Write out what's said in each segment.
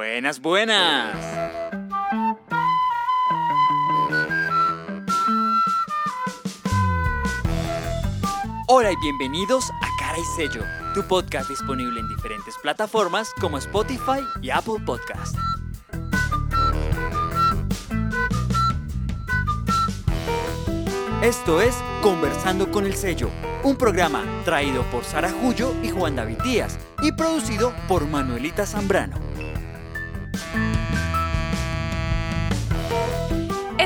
Buenas, buenas. Hola y bienvenidos a Cara y Sello, tu podcast disponible en diferentes plataformas como Spotify y Apple Podcast. Esto es Conversando con el Sello, un programa traído por Sara Jullo y Juan David Díaz y producido por Manuelita Zambrano.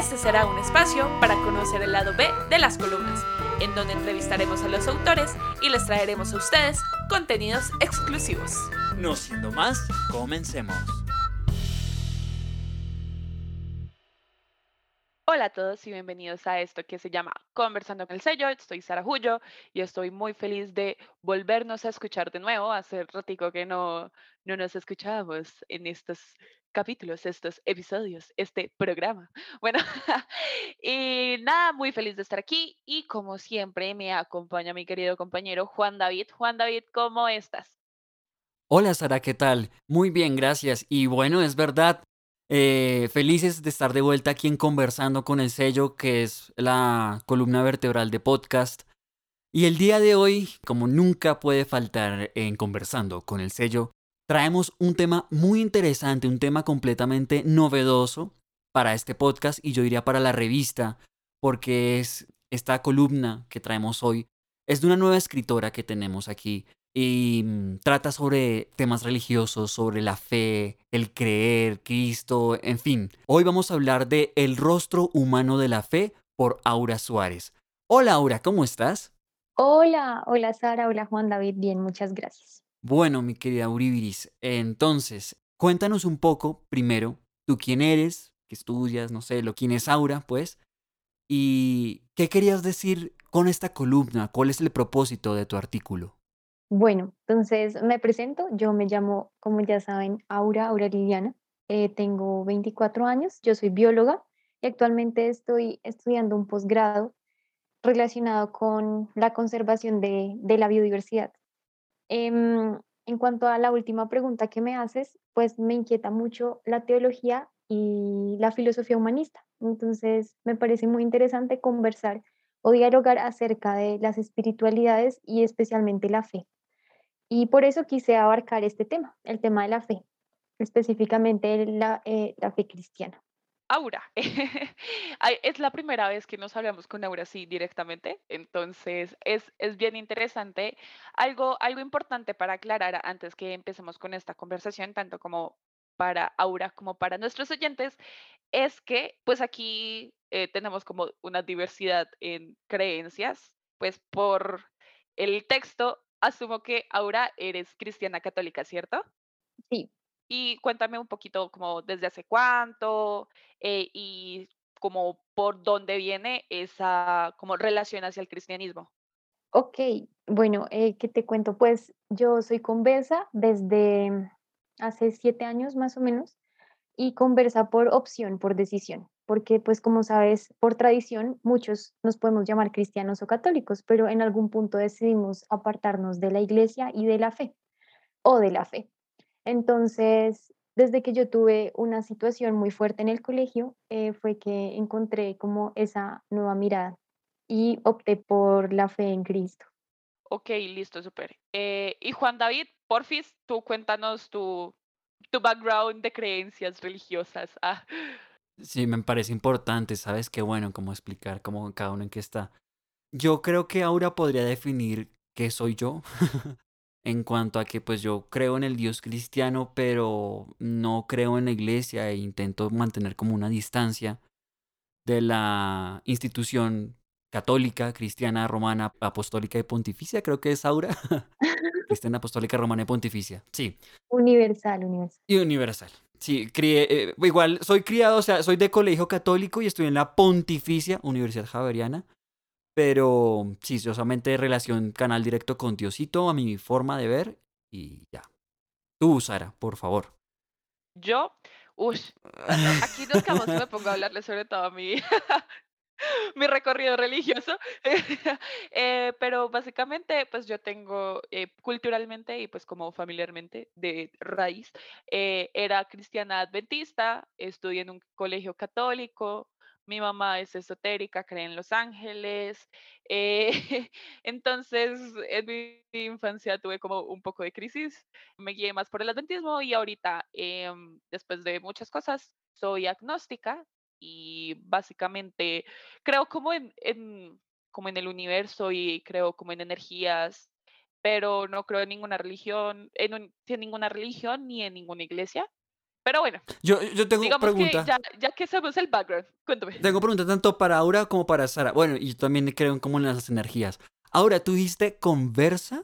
Este será un espacio para conocer el lado B de las columnas, en donde entrevistaremos a los autores y les traeremos a ustedes contenidos exclusivos. No siendo más, comencemos. Hola a todos y bienvenidos a esto que se llama Conversando con el Sello. Estoy Sara Jullo y estoy muy feliz de volvernos a escuchar de nuevo. Hace ratico que no, no nos escuchábamos en estos capítulos, estos episodios, este programa. Bueno, y nada, muy feliz de estar aquí y como siempre me acompaña mi querido compañero Juan David. Juan David, ¿cómo estás? Hola Sara, ¿qué tal? Muy bien, gracias. Y bueno, es verdad, eh, felices de estar de vuelta aquí en Conversando con el Sello, que es la columna vertebral de podcast. Y el día de hoy, como nunca puede faltar en Conversando con el Sello, traemos un tema muy interesante, un tema completamente novedoso para este podcast y yo diría para la revista, porque es esta columna que traemos hoy, es de una nueva escritora que tenemos aquí y mm, trata sobre temas religiosos, sobre la fe, el creer, Cristo, en fin. Hoy vamos a hablar de El rostro humano de la fe por Aura Suárez. Hola Aura, ¿cómo estás? Hola, hola Sara, hola Juan David, bien, muchas gracias. Bueno, mi querida Auribiris, entonces, cuéntanos un poco primero, tú quién eres, qué estudias, no sé, lo quién es Aura, pues, y qué querías decir con esta columna, cuál es el propósito de tu artículo. Bueno, entonces me presento, yo me llamo, como ya saben, Aura, Aura Liliana, eh, tengo 24 años, yo soy bióloga y actualmente estoy estudiando un posgrado relacionado con la conservación de la biodiversidad. Em, en cuanto a la última pregunta que me haces, pues me inquieta mucho la teología y la filosofía humanista. Entonces, me parece muy interesante conversar o dialogar acerca de las espiritualidades y especialmente la fe. Y por eso quise abarcar este tema, el tema de la fe, específicamente la, eh, la fe cristiana. Aura. es la primera vez que nos hablamos con Aura así directamente, entonces es, es bien interesante. Algo, algo importante para aclarar antes que empecemos con esta conversación, tanto como para Aura como para nuestros oyentes, es que pues aquí eh, tenemos como una diversidad en creencias, pues por el texto asumo que Aura eres cristiana católica, ¿cierto? Sí. Y cuéntame un poquito como desde hace cuánto eh, y como por dónde viene esa como relación hacia el cristianismo. Ok, bueno, eh, ¿qué te cuento? Pues yo soy conversa desde hace siete años más o menos y conversa por opción, por decisión, porque pues como sabes, por tradición muchos nos podemos llamar cristianos o católicos, pero en algún punto decidimos apartarnos de la iglesia y de la fe o de la fe. Entonces, desde que yo tuve una situación muy fuerte en el colegio, eh, fue que encontré como esa nueva mirada y opté por la fe en Cristo. Ok, listo, súper. Eh, y Juan David, porfis, tú cuéntanos tu, tu background de creencias religiosas. Ah. Sí, me parece importante, ¿sabes? Qué bueno, cómo explicar cómo cada uno en qué está. Yo creo que Aura podría definir qué soy yo. en cuanto a que pues yo creo en el Dios cristiano, pero no creo en la iglesia e intento mantener como una distancia de la institución católica, cristiana, romana, apostólica y pontificia, creo que es Aura. cristiana, apostólica, romana y pontificia. Sí. Universal, universal. Y universal. Sí, crié, eh, igual soy criado, o sea, soy de colegio católico y estoy en la pontificia Universidad Javeriana. Pero sí, solamente relación canal directo con Diosito, a mi forma de ver y ya. Tú, Sara, por favor. Yo, uff, aquí nos quedamos me pongo a hablarle sobre todo a mí. mi recorrido religioso. Eh, pero básicamente, pues yo tengo eh, culturalmente y pues como familiarmente de raíz, eh, era cristiana adventista, estudié en un colegio católico, mi mamá es esotérica, cree en los ángeles. eh, entonces, en mi infancia tuve como un poco de crisis, me guié más por el adventismo y ahorita, em, después de muchas cosas, soy agnóstica y básicamente creo como en, como en el universo y creo como en energías, pero no creo en ninguna religión, en ninguna religión ni en ninguna iglesia. Pero bueno, Yo, yo tengo digamos que pregunta. ya, ya que sabemos el background, cuéntame. Tengo pregunta tanto para Aura como para Sara. Bueno, y yo también creo en como en las energías. Ahora, ¿tú dijiste conversa?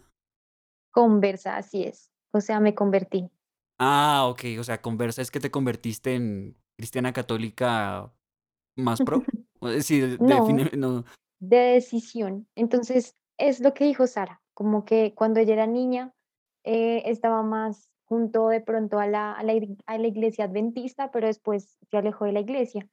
Conversa, así es. O sea, me convertí. Ah, ok. O sea, conversa es que te convertiste en cristiana católica más pro. Decir, No, define, no. de decisión. Entonces, es lo que dijo Sara, como que cuando ella era niña eh, estaba más junto de pronto a la, a la, a la iglesia adventista, pero después se alejó de la iglesia.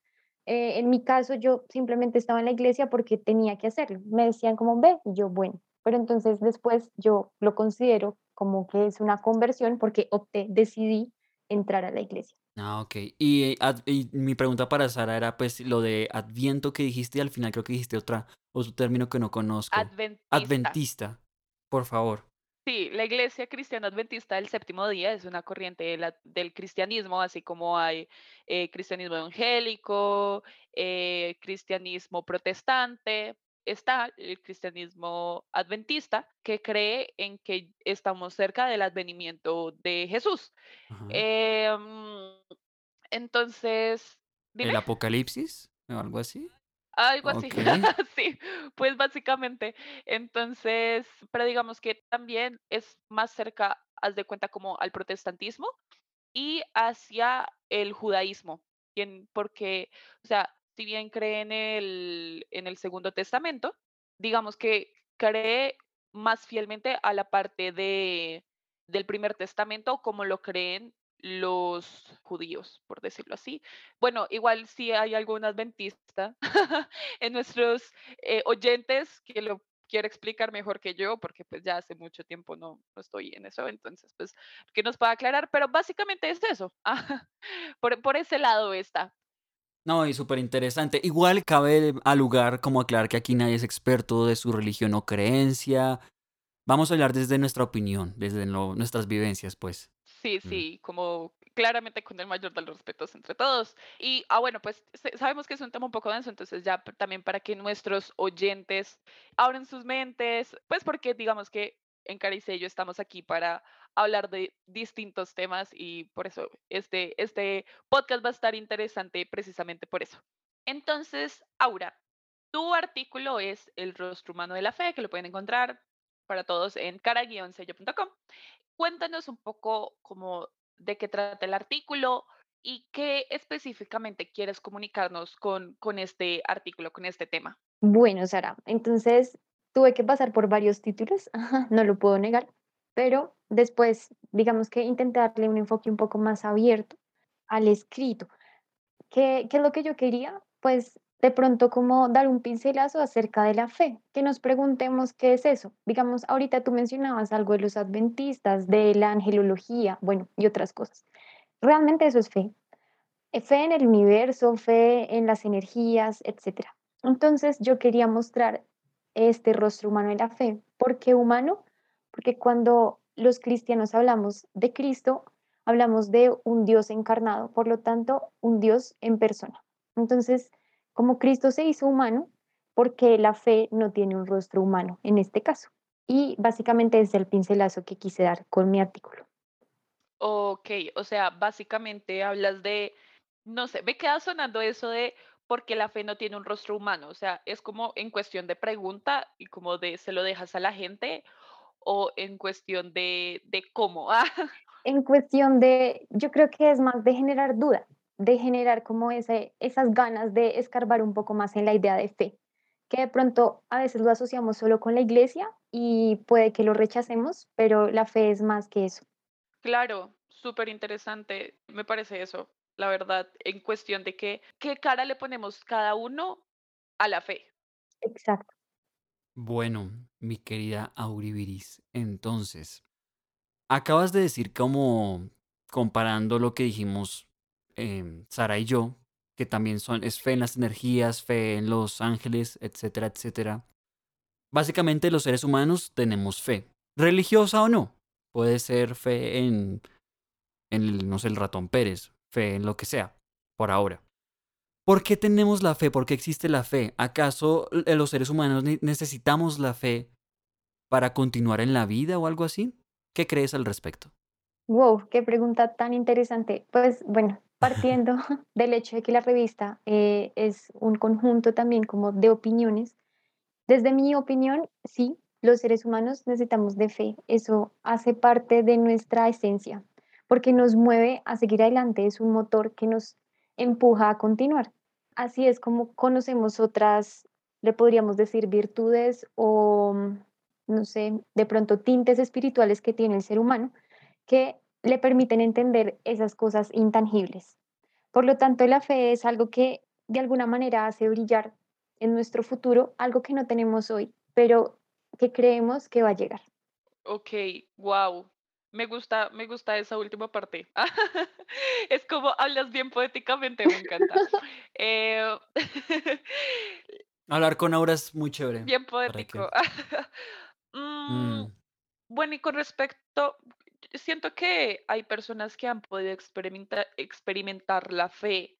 Eh, en mi caso, yo simplemente estaba en la iglesia porque tenía que hacerlo. Me decían como ve, y yo bueno. Pero entonces después yo lo considero como que es una conversión porque opté, decidí entrar a la iglesia. Ah, ok. Y, eh, y mi pregunta para Sara era pues lo de adviento que dijiste y al final creo que dijiste otra, otro término que no conozco. Adventista. Adventista, por favor. Sí, la Iglesia Cristiana Adventista del Séptimo Día es una corriente de la- del cristianismo, así como hay eh, cristianismo evangélico, eh, cristianismo protestante. Está el cristianismo adventista que cree en que estamos cerca del advenimiento de Jesús. Em, entonces, dime. ¿El apocalipsis? ¿O algo así? Algo así, sí, pues básicamente. Entonces, pero digamos que también es más cerca, haz de cuenta, como al protestantismo y hacia el judaísmo, porque, o sea, si bien cree en el, en el Segundo Testamento, digamos que cree más fielmente a la parte de, del Primer Testamento como lo creen los judíos, por decirlo así. Bueno, igual si hay algún adventista en nuestros eh, oyentes que lo quiera explicar mejor que yo, porque pues ya hace mucho tiempo no, no estoy en eso, entonces pues que nos pueda aclarar, pero básicamente es eso. por, por ese lado está. No, y súper interesante. Igual cabe al lugar como aclarar que aquí nadie es experto de su religión o creencia. Vamos a hablar desde nuestra opinión, desde nuestras vivencias, pues. Sí, Mm. sí, como claramente con el mayor de los respetos entre todos. Y, ah, bueno, pues sabemos que es un tema un poco denso, entonces ya también para que nuestros oyentes abran sus mentes, pues porque digamos que en Carice y yo estamos aquí para hablar de distintos temas y por eso este, este podcast va a estar interesante precisamente por eso. Entonces, Aura, tu artículo es El rostro humano de la fe, que lo pueden encontrar para todos en cara-sello.com. Cuéntanos un poco como de qué trata el artículo y qué específicamente quieres comunicarnos con, con este artículo, con este tema. Bueno, Sara, entonces tuve que pasar por varios títulos, no lo puedo negar, pero después, digamos que intenté darle un enfoque un poco más abierto al escrito. ¿Qué, qué es lo que yo quería? Pues de pronto como dar un pincelazo acerca de la fe, que nos preguntemos qué es eso. Digamos, ahorita tú mencionabas algo de los adventistas, de la angelología, bueno, y otras cosas. Realmente eso es fe. Eh, Fe en el universo, fe en las energías, etcétera. Entonces yo quería mostrar este rostro humano de la fe. ¿Por qué humano? Porque cuando los cristianos hablamos de Cristo, hablamos de un Dios encarnado, por lo tanto, un Dios en persona. Entonces, como Cristo se hizo humano, porque la fe no tiene un rostro humano en este caso. Y básicamente es el pincelazo que quise dar con mi artículo. Ok, o sea, básicamente hablas de, no sé, me queda sonando eso de porque la fe no tiene un rostro humano, o sea, es como en cuestión de pregunta y como de se lo dejas a la gente o en cuestión de, de cómo. En cuestión de, yo creo que es más de generar duda, de generar como ese, esas ganas de escarbar un poco más en la idea de fe, que de pronto a veces lo asociamos solo con la iglesia y puede que lo rechacemos, pero la fe es más que eso. claro, súper interesante, me parece eso, la verdad, en cuestión de que qué cara le ponemos cada uno a la fe. Exacto. Bueno, mi querida Auriviris, entonces, acabas de decir como comparando lo que dijimos em, Sara y yo, que también son, es fe en las energías, fe en los ángeles, etcétera, etcétera. Básicamente los seres humanos tenemos fe, religiosa o no. Puede ser fe en, en no sé, el ratón Pérez, fe en lo que sea, por ahora. ¿Por qué tenemos la fe? ¿Por qué existe la fe? ¿Acaso eh, los seres humanos ne- necesitamos la fe para continuar en la vida o algo así? ¿Qué crees al respecto? Wow, qué pregunta tan interesante. Pues bueno, partiendo del hecho de que la revista eh, es un conjunto también como de opiniones, desde mi opinión, sí, los seres humanos necesitamos de fe. Eso hace parte de nuestra esencia, porque nos mueve a seguir adelante, es un motor que nos empuja a continuar. Así es como conocemos otras, le podríamos decir, virtudes o, mm, no sé, de pronto tintes espirituales que tiene el ser humano que le permiten entender esas cosas intangibles. Por lo tanto, la fe es algo que de alguna manera hace brillar en nuestro futuro algo que no tenemos hoy, pero que creemos que va a llegar. Ok, wow. Me gusta, me gusta esa última parte. Es como hablas bien poéticamente, me encanta. Eh, Hablar con Aura es muy chévere. bien poético. Mm, Mm, bueno, y con respecto, siento que hay personas que han podido experimentar, la fe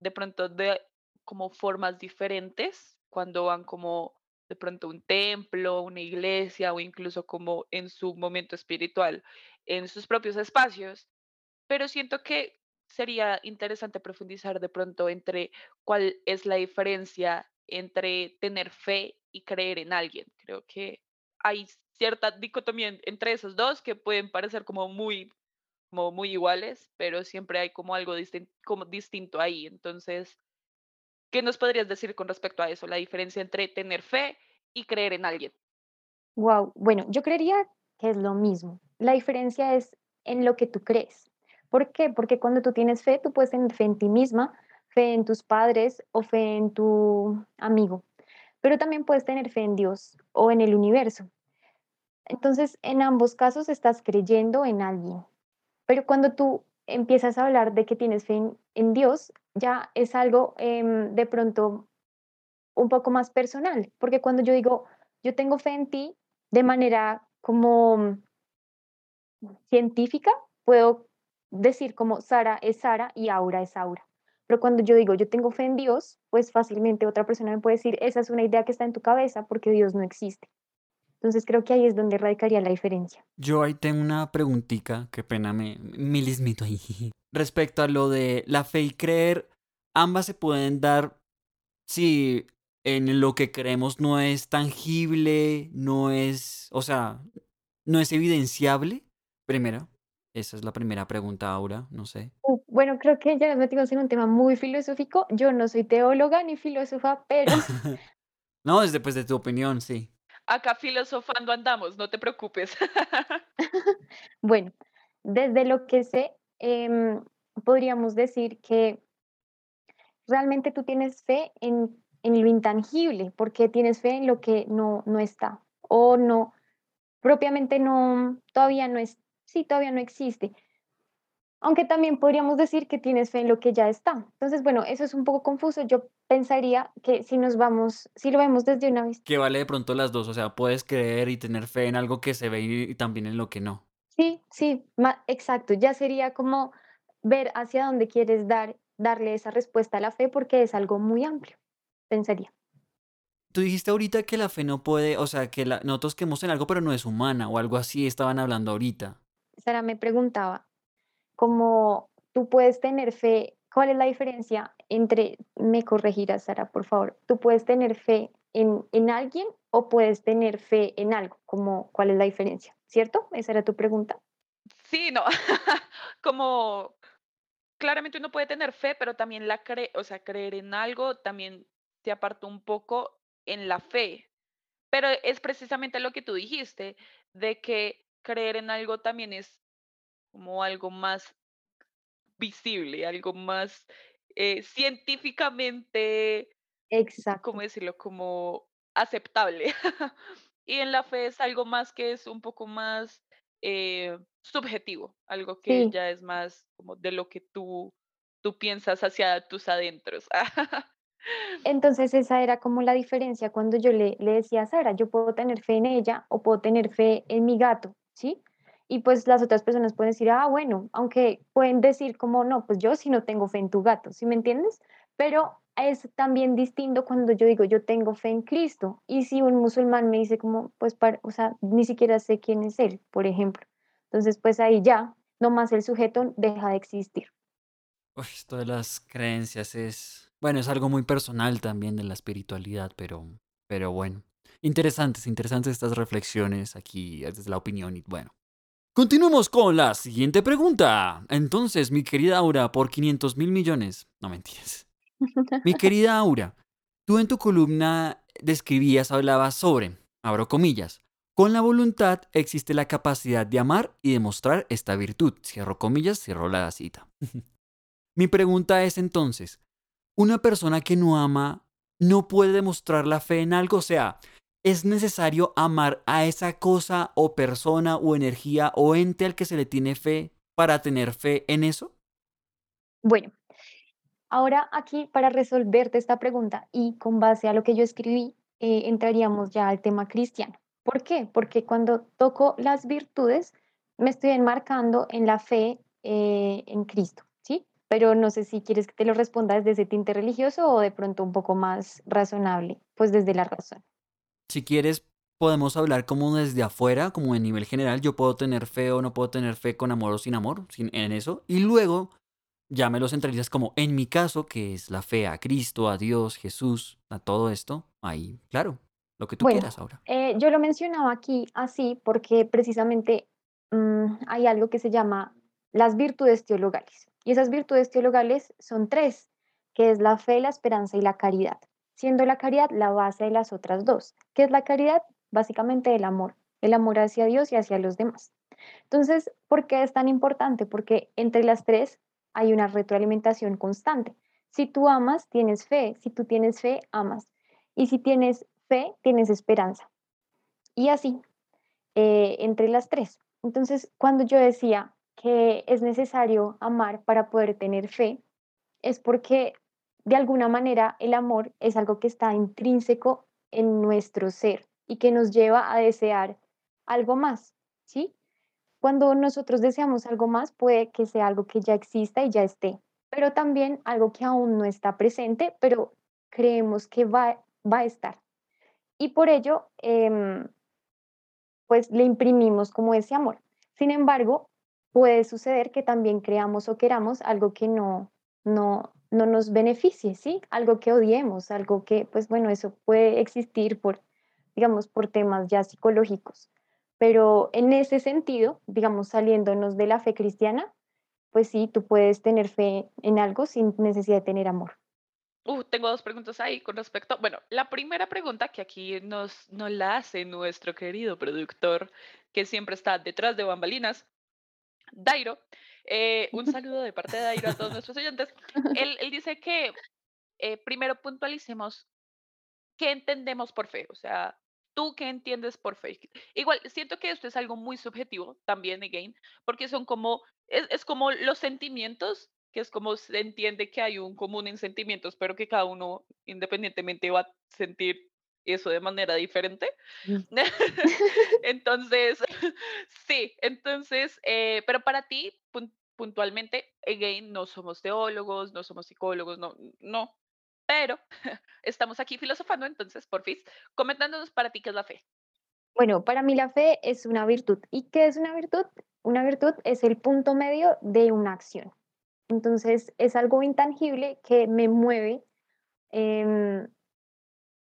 de pronto de como formas diferentes, cuando van como de pronto un templo, una iglesia o incluso como en su momento espiritual, en sus propios espacios, pero siento que sería interesante profundizar de pronto entre cuál es la diferencia entre tener fe y creer en alguien. Creo que hay cierta dicotomía en- entre esos dos que pueden parecer como muy, muy iguales, pero siempre hay como algo distinto ahí. Entonces, ¿qué nos podrías decir con respecto a eso? La diferencia entre tener fe y creer en alguien. Wow, bueno, yo creería que es lo mismo. La diferencia es en lo que tú crees. ¿Por qué? Porque cuando tú tienes fe, tú puedes tener fe en ti misma, fe en tus padres o fe en tu amigo, pero también puedes tener fe en Dios o en el universo. Entonces, en ambos casos estás creyendo en alguien. Pero cuando tú empiezas a hablar de que tienes fe en, Dios, ya es algo em, de pronto un poco más personal, porque cuando yo digo, yo tengo fe en ti de manera como científica, puedo decir como Sara es Sara y Aura es Aura. Pero cuando yo digo, yo tengo fe en Dios, pues fácilmente otra persona me puede decir, esa es una idea que está en tu cabeza porque Dios no existe. Entonces creo que ahí es donde radicaría la diferencia. Yo ahí tengo una preguntita, qué pena me milismito ahí. Respecto a lo de la fe y creer, ambas se pueden dar si en lo que creemos no es tangible, no es, o sea, no es evidenciable. Primero, esa es la primera pregunta, Aura, no sé. Bueno, creo que ya nos metimos en un tema muy filosófico. Yo no soy teóloga ni filósofa, pero no, desde pues de tu opinión, sí. Acá filosofando andamos, no te preocupes. bueno, desde lo que sé, em, podríamos decir que realmente tú tienes fe en, en lo intangible, porque tienes fe en lo que no, no está o no, propiamente no, todavía no es, sí, todavía no existe. Aunque también podríamos decir que tienes fe en lo que ya está. Entonces, bueno, eso es un poco confuso. Yo pensaría que si nos vamos, si lo vemos desde una vista. Que vale de pronto las dos, o sea, puedes creer y tener fe en algo que se ve y, también en lo que no. Sí, sí, exacto. Ya sería como ver hacia dónde quieres dar, darle esa respuesta a la fe porque es algo muy amplio, pensaría. Tú dijiste ahorita que la fe no puede, o sea, que la, nosotros creemos en algo pero no es humana o algo así estaban hablando ahorita. Sara me preguntaba, ¿cómo tú puedes tener fe? ¿Cuál es la diferencia entre, me corregirás, Sara, por favor, tú puedes tener fe en, en alguien o puedes tener fe en algo? Como, ¿cuál es la diferencia? ¿Cierto? Esa era tu pregunta. Sí, no. Como claramente uno puede tener fe, pero también la cree, o sea, creer en algo también se aparta un poco en la fe. Pero es precisamente lo que tú dijiste, de que creer en algo también es como algo más visible, algo más eh, científicamente Exacto. ¿cómo decirlo? Como aceptable. Y en la fe es algo más que es un poco más eh, subjetivo, algo que Sí. ya es más como de lo que tú, tú piensas hacia tus adentros. Entonces esa era como la diferencia cuando yo le, le decía a Sara, yo puedo tener fe en ella o puedo tener fe en mi gato, ¿sí? Y pues las otras personas pueden decir, ah, bueno, aunque pueden decir como, no, pues yo sí no tengo fe en tu gato, ¿sí me entiendes? Pero es también distinto cuando yo digo, yo tengo fe en Cristo. Y si un musulmán me dice como, pues, para, o sea, ni siquiera sé quién es él, por ejemplo. Entonces, pues ahí ya, nomás el sujeto deja de existir. Uy, esto de las creencias es, bueno, es algo muy personal también de la espiritualidad, pero, pero bueno. Interesantes, interesantes estas reflexiones aquí desde la opinión y bueno. Continuemos con la siguiente pregunta. Entonces, mi querida Aura, por 500 mil millones. No mentiras. Mi querida Aura, tú en tu columna describías, hablabas sobre, abro comillas, con la voluntad existe la capacidad de amar y demostrar esta virtud. Cierro comillas, cierro la cita. Mi pregunta es entonces, ¿una persona que no ama no puede demostrar la fe en algo? O sea, ¿es necesario amar a esa cosa o persona o energía o ente al que se le tiene fe para tener fe en eso? Bueno, ahora aquí para resolverte esta pregunta y con base a lo que yo escribí, eh, entraríamos ya al tema cristiano. ¿Por qué? Porque cuando toco las virtudes, me estoy enmarcando en la fe eh, en Cristo, ¿sí? Pero no sé si quieres que te lo responda desde ese tinte religioso o de pronto un poco más razonable, pues desde la razón. Si quieres, podemos hablar como desde afuera, como en nivel general. Yo puedo tener fe o no puedo tener fe con amor o sin amor, sin, en eso. Y luego ya me lo centralizas como en mi caso, que es la fe a Cristo, a Dios, Jesús, a todo esto. Ahí, claro, lo que tú Bueno, quieras ahora. eh, yo lo mencionaba aquí así porque precisamente mm, hay algo que se llama las virtudes teologales. Y esas virtudes teologales son tres, que es la fe, la esperanza y la caridad, siendo la caridad la base de las otras dos. ¿Qué es la caridad? Básicamente el amor, el amor hacia Dios y hacia los demás. Entonces, ¿por qué es tan importante? Porque entre las tres hay una retroalimentación constante. Si tú amas, tienes fe. Si tú tienes fe, amas. Y si tienes fe, tienes esperanza. Y así, eh, entre las tres. Entonces, cuando yo decía que es necesario amar para poder tener fe, es porque de alguna manera el amor es algo que está intrínseco en nuestro ser y que nos lleva a desear algo más, ¿sí? Cuando nosotros deseamos algo más, puede que sea algo que ya exista y ya esté, pero también algo que aún no está presente, pero creemos que va, va a estar. Y por ello, em, pues le imprimimos como ese amor. Sin embargo, puede suceder que también creamos o queramos algo que no, no, no nos beneficie, ¿sí? Algo que odiemos, algo que, pues bueno, eso puede existir por, digamos, por temas ya psicológicos. Pero en ese sentido, digamos, saliéndonos de la fe cristiana, pues sí, tú puedes tener fe en algo sin necesidad de tener amor. Uh, tengo dos preguntas ahí con respecto. Bueno, la primera pregunta que aquí nos, nos la hace nuestro querido productor, que siempre está detrás de bambalinas, Dairo. Eh, un saludo de parte de Dairo a todos nuestros oyentes. Él, él dice que eh, primero puntualicemos qué entendemos por fe. O sea, ¿tú qué entiendes por fe? Igual, siento que esto es algo muy subjetivo también, again, porque son como, es, es como los sentimientos, que es como se entiende que hay un común en sentimientos, pero que cada uno independientemente va a sentir eso de manera diferente. Entonces, sí, entonces, eh, pero para ti, pun- puntualmente, again, no somos teólogos, no somos psicólogos, no, no, pero estamos aquí filosofando, entonces, porfis, comentándonos para ti qué es la fe. Bueno, para mí la fe es una virtud. ¿Y qué es una virtud? Una virtud es el punto medio de una acción. Entonces, es algo intangible que me mueve em,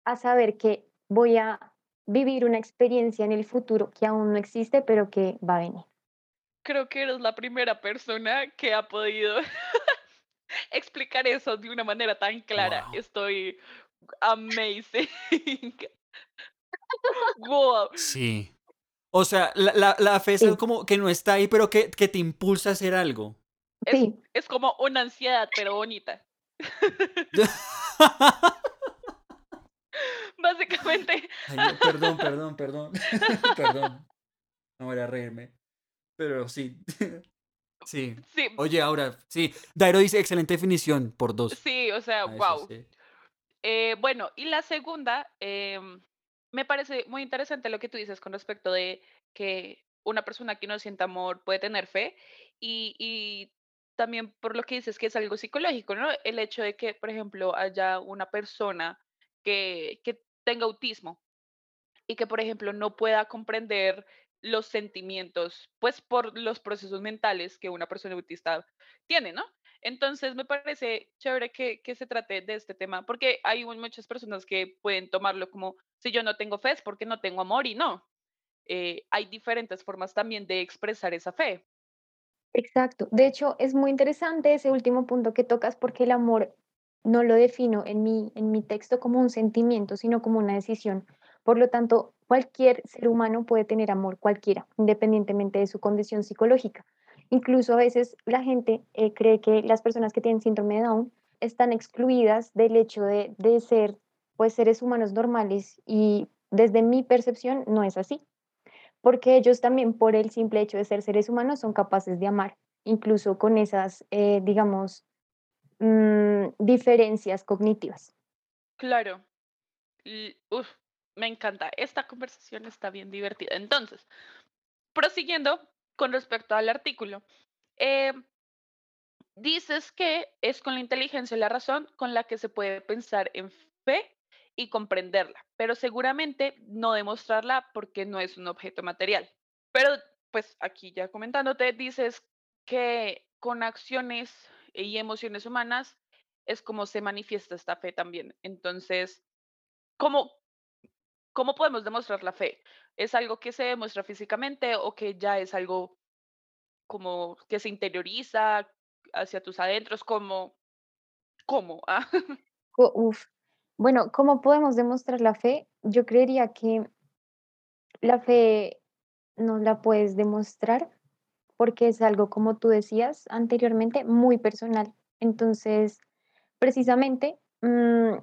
a saber que voy a vivir una experiencia en el futuro que aún no existe, pero que va a venir. Creo que eres la primera persona que ha podido explicar eso de una manera tan clara. Wow. Estoy amazing. wow. Sí. O sea, la, la, la fe es Sí, algo como que no está ahí, pero que, que te impulsa a hacer algo. Es, sí, es como una ansiedad, pero bonita. Básicamente. perdón, perdón, perdón. perdón. No voy a reírme. Pero sí. sí. Sí. Oye, ahora, sí. Dairo dice excelente definición por dos. Sí, o sea, wow. Eh, bueno, y la segunda, em, me parece muy interesante lo que tú dices con respecto de que una persona que no sienta amor puede tener fe y, y también por lo que dices que es algo psicológico, ¿no? El hecho de que, por ejemplo, haya una persona que, que tenga autismo y que, por ejemplo, no pueda comprender los sentimientos, pues por los procesos mentales que una persona autista tiene, ¿no? Entonces me parece chévere que, que se trate de este tema, porque hay muchas personas que pueden tomarlo como, si yo no tengo fe es porque no tengo amor y no. Eh, hay diferentes formas también de expresar esa fe. Exacto. De hecho, es muy interesante ese último punto que tocas porque el amor no lo defino en mi, en mi texto como un sentimiento, sino como una decisión. Por lo tanto, cualquier ser humano puede tener amor, cualquiera, independientemente de su condición psicológica. Incluso a veces la gente eh, cree que las personas que tienen síndrome de Down están excluidas del hecho de, de ser pues, seres humanos normales y desde mi percepción no es así porque ellos también por el simple hecho de ser seres humanos son capaces de amar, incluso con esas, eh, digamos, mm, diferencias cognitivas. Claro. me encanta. Esta conversación está bien divertida. Entonces, prosiguiendo con respecto al artículo, eh, dices que es con la inteligencia y la razón con la que se puede pensar en fe y comprenderla, pero seguramente no demostrarla porque no es un objeto material. Pero pues aquí ya comentándote, dices que con acciones y emociones humanas es como se manifiesta esta fe también. Entonces, ¿cómo, cómo podemos demostrar la fe? ¿Es algo que se demuestra físicamente o que ya es algo como que se interioriza hacia tus adentros? ¿Cómo? ¿Cómo? Ah. Bueno, ¿cómo podemos demostrar la fe? Yo creería que la fe no la puedes demostrar porque es algo, como tú decías anteriormente, muy personal. Entonces, precisamente, mm,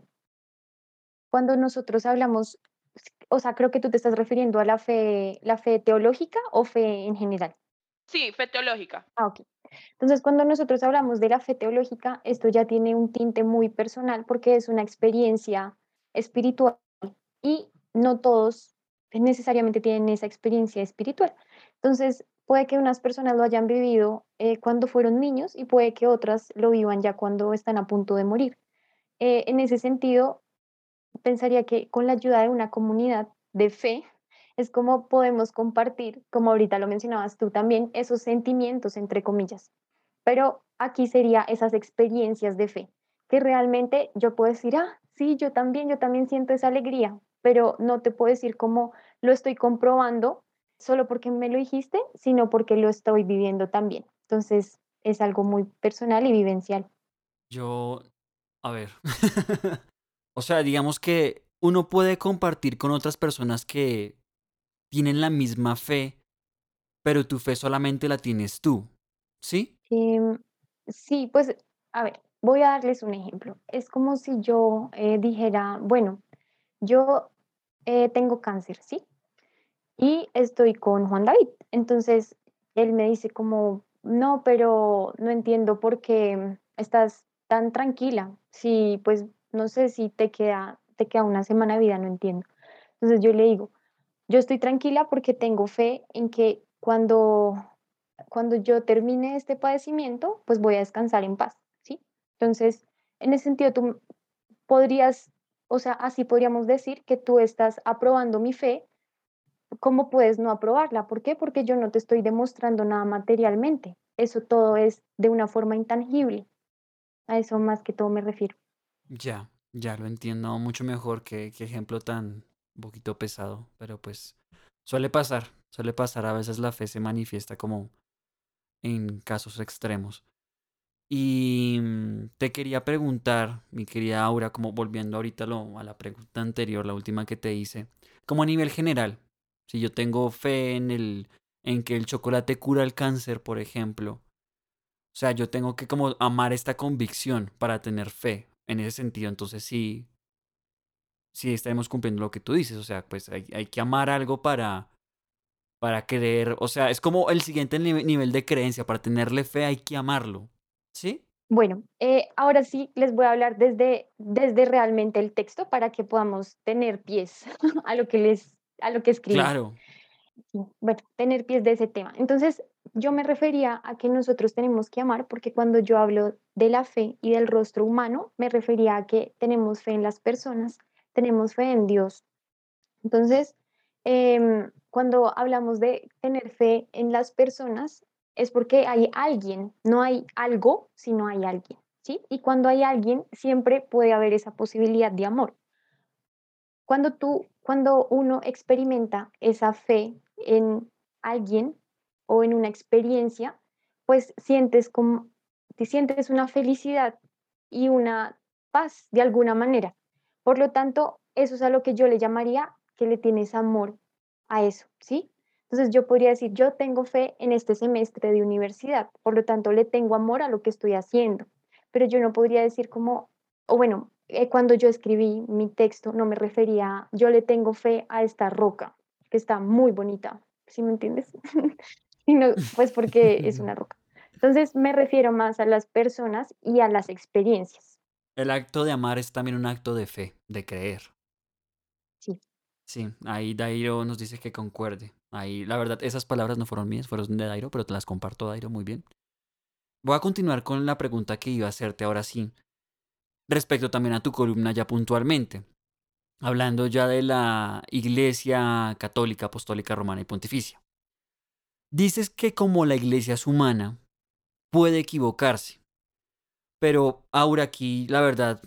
cuando nosotros hablamos, o sea, creo que tú te estás refiriendo a la fe, la fe teológica o fe en general. Sí, fe teológica. Ah, ok. Entonces, cuando nosotros hablamos de la fe teológica, esto ya tiene un tinte muy personal porque es una experiencia espiritual y no todos necesariamente tienen esa experiencia espiritual. Entonces, puede que unas personas lo hayan vivido eh, cuando fueron niños y puede que otras lo vivan ya cuando están a punto de morir. Eh, en ese sentido, pensaría que con la ayuda de una comunidad de fe, es como podemos compartir, como ahorita lo mencionabas tú también, esos sentimientos, entre comillas. Pero aquí sería esas experiencias de fe, que realmente yo puedo decir, ah, sí, yo también, yo también siento esa alegría, pero no te puedo decir cómo lo estoy comprobando solo porque me lo dijiste, sino porque lo estoy viviendo también. Entonces, es algo muy personal y vivencial. Yo, a ver, o sea, digamos que uno puede compartir con otras personas que tienen la misma fe, pero tu fe solamente la tienes tú, ¿sí? Em, sí, pues, a ver, voy a darles un ejemplo. Es como si yo eh, dijera, bueno, yo eh, tengo cáncer, ¿sí? Y estoy con Juan David. Entonces, él me dice como, no, pero no entiendo por qué estás tan tranquila. Si, pues, no sé si te queda, te queda una semana de vida, no entiendo. Entonces yo le digo, yo estoy tranquila porque tengo fe en que cuando, cuando yo termine este padecimiento, pues voy a descansar en paz, ¿sí? Entonces, en ese sentido, tú podrías, o sea, así podríamos decir que tú estás aprobando mi fe. ¿Cómo puedes no aprobarla? ¿Por qué? Porque yo no te estoy demostrando nada materialmente. Eso todo es de una forma intangible. A eso más que todo me refiero. Ya, ya lo entiendo mucho mejor que, ejemplo tan, un poquito pesado, pero pues suele pasar, suele pasar, a veces la fe se manifiesta como en casos extremos. Y mm, te quería preguntar, mi querida Aura, como volviendo ahorita a la pregunta anterior, la última que te hice, como a nivel general, si yo tengo fe en el en que el chocolate cura el cáncer, por ejemplo, o sea, yo tengo que como amar esta convicción para tener fe en ese sentido, entonces sí sí estaremos cumpliendo lo que tú dices. O sea, pues hay, hay que amar algo para, para creer. O sea, es como el siguiente nive- nivel de creencia. Para tenerle fe hay que amarlo. ¿Sí? Bueno, eh, ahora sí les voy a hablar desde, desde realmente el texto para que podamos tener pies a lo que les, a lo que escribí. Claro. Bueno, tener pies de ese tema. Entonces, yo me refería a que nosotros tenemos que amar, porque cuando yo hablo de la fe y del rostro humano, me refería a que tenemos fe en las personas, tenemos fe en Dios. Entonces, em, cuando hablamos de tener fe en las personas, es porque hay alguien, no hay algo, sino hay alguien, ¿sí? Y cuando hay alguien, siempre puede haber esa posibilidad de amor. Cuando tú, cuando uno experimenta esa fe en alguien o en una experiencia, pues sientes como, te sientes una felicidad y una paz de alguna manera. Por lo tanto, eso es a lo que yo le llamaría que le tienes amor a eso, ¿sí? Entonces yo podría decir, yo tengo fe en este semestre de universidad, por lo tanto le tengo amor a lo que estoy haciendo, pero yo no podría decir como, o bueno, cuando yo escribí mi texto no me refería, yo le tengo fe a esta roca, que está muy bonita, ¿sí me entiendes? Sino, pues porque es una roca. Entonces me refiero más a las personas y a las experiencias. El acto de amar es también un acto de fe, de creer. Sí. Sí, ahí Dairo nos dice que concuerde. Ahí, la verdad, esas palabras no fueron mías, fueron de Dairo, pero te las comparto, Dairo, muy bien. Voy a continuar con la pregunta que iba a hacerte ahora sí, respecto también a tu columna ya puntualmente, hablando ya de la Iglesia Católica, Apostólica, Romana y Pontificia. Dices que como la Iglesia es humana, puede equivocarse, pero Aura aquí, la verdad,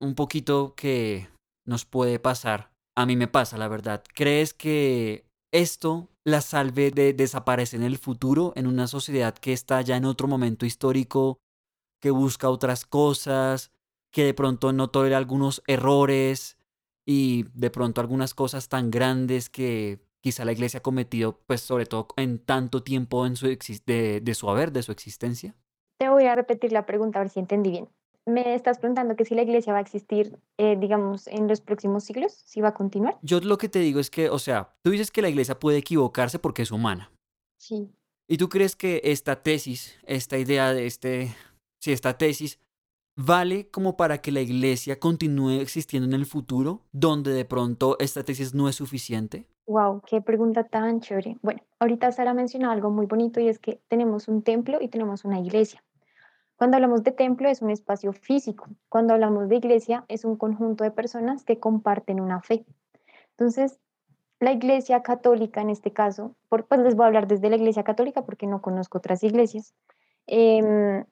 un poquito que nos puede pasar, a mí me pasa, la verdad. ¿Crees que esto la salve de desaparecer en el futuro, en una sociedad que está ya en otro momento histórico, que busca otras cosas, que de pronto no tolera algunos errores y de pronto algunas cosas tan grandes que quizá la iglesia ha cometido, pues sobre todo en tanto tiempo en su de, de su haber, de su existencia? Te voy a repetir la pregunta a ver si entendí bien. Me estás preguntando que si la iglesia va a existir, eh, digamos, en los próximos siglos, si va a continuar. Yo lo que te digo es que, o sea, tú dices que la iglesia puede equivocarse porque es humana. Sí. ¿Y tú crees que esta tesis, esta idea de este, si esta tesis vale como para que la iglesia continúe existiendo en el futuro, donde de pronto esta tesis no es suficiente? Wow, qué pregunta tan chévere. Bueno, ahorita Sara mencionó algo muy bonito y es que tenemos un templo y tenemos una iglesia. Cuando hablamos de templo es un espacio físico. Cuando hablamos de iglesia es un conjunto de personas que comparten una fe. Entonces, la iglesia católica en este caso, pues les voy a hablar desde la iglesia católica porque no conozco otras iglesias, em,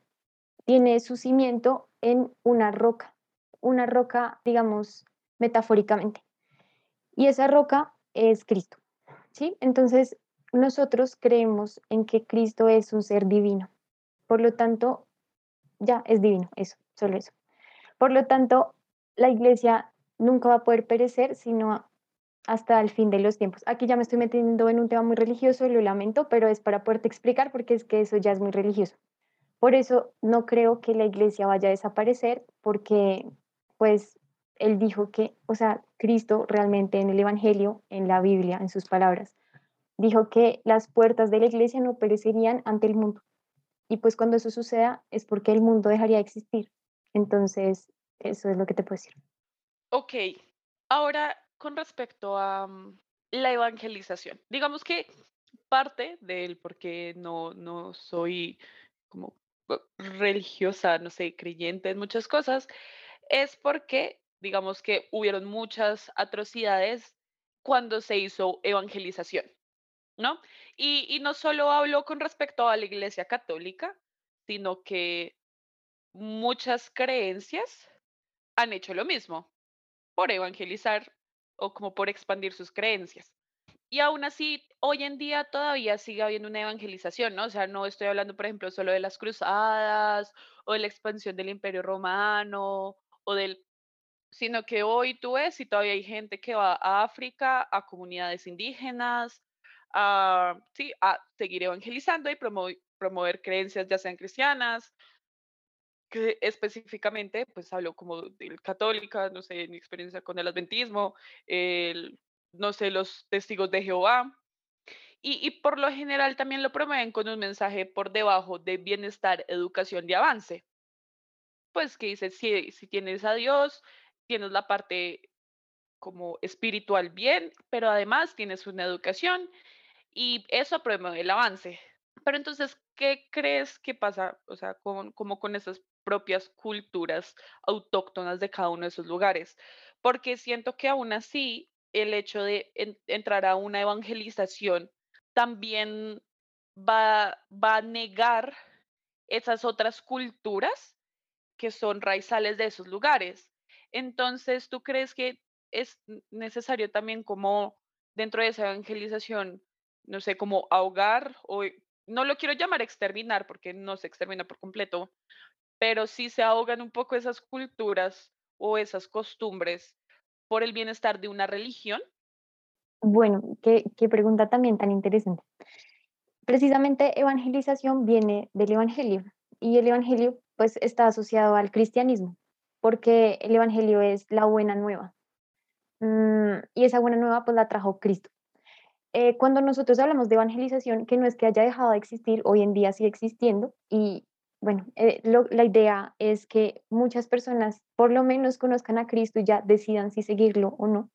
tiene su cimiento en una roca, una roca, digamos, metafóricamente. Y esa roca es Cristo, ¿sí? Entonces, nosotros creemos en que Cristo es un ser divino. Por lo tanto, ya es divino, eso, solo eso. Por lo tanto, la iglesia nunca va a poder perecer, sino hasta el fin de los tiempos. Aquí ya me estoy metiendo en un tema muy religioso, lo lamento, pero es para poderte explicar porque es que eso ya es muy religioso. Por eso no creo que la iglesia vaya a desaparecer porque pues él dijo que, o sea, Cristo realmente en el Evangelio, en la Biblia, en sus palabras, dijo que las puertas de la iglesia no perecerían ante el mundo. Y pues cuando eso suceda es porque el mundo dejaría de existir. Entonces, eso es lo que te puedo decir. Ok, ahora con respecto a mm, la evangelización, digamos que parte del por qué no, no soy como religiosa, no sé, creyente en muchas cosas, es porque, digamos que hubieron muchas atrocidades cuando se hizo evangelización, ¿no? Y, y no solo hablo con respecto a la Iglesia Católica, sino que muchas creencias han hecho lo mismo por evangelizar o como por expandir sus creencias. Y aún así, hoy en día todavía sigue habiendo una evangelización, ¿no? O sea, no estoy hablando, por ejemplo, solo de las cruzadas o de la expansión del Imperio Romano o del, sino que hoy tú ves y todavía hay gente que va a África, a comunidades indígenas, a, sí, a seguir evangelizando y promo- promover creencias ya sean cristianas que específicamente, pues hablo como del católica, no sé, mi experiencia con el adventismo, el, no sé, los testigos de Jehová. Y, y por lo general también lo promueven con un mensaje por debajo de bienestar, educación y avance. Pues que dice, si, si tienes a Dios, tienes la parte como espiritual bien, pero además tienes una educación y eso promueve el avance. Pero entonces, ¿qué crees que pasa, o sea, con, como con esas propias culturas autóctonas de cada uno de esos lugares? Porque siento que aún así el hecho de en- entrar a una evangelización también va, va a negar esas otras culturas que son raizales de esos lugares. Entonces, ¿tú crees que es necesario también como dentro de esa evangelización, no sé, como ahogar o no lo quiero llamar exterminar porque no se extermina por completo, pero sí se ahogan un poco esas culturas o esas costumbres por el bienestar de una religión? Bueno, qué, pregunta también tan interesante. Precisamente evangelización viene del evangelio y el evangelio pues está asociado al cristianismo porque el evangelio es la buena nueva mm, y esa buena nueva pues la trajo Cristo. Eh, cuando nosotros hablamos de evangelización, que no es que haya dejado de existir, hoy en día sigue existiendo y bueno, eh, la idea es que muchas personas por lo menos conozcan a Cristo y ya decidan si seguirlo o no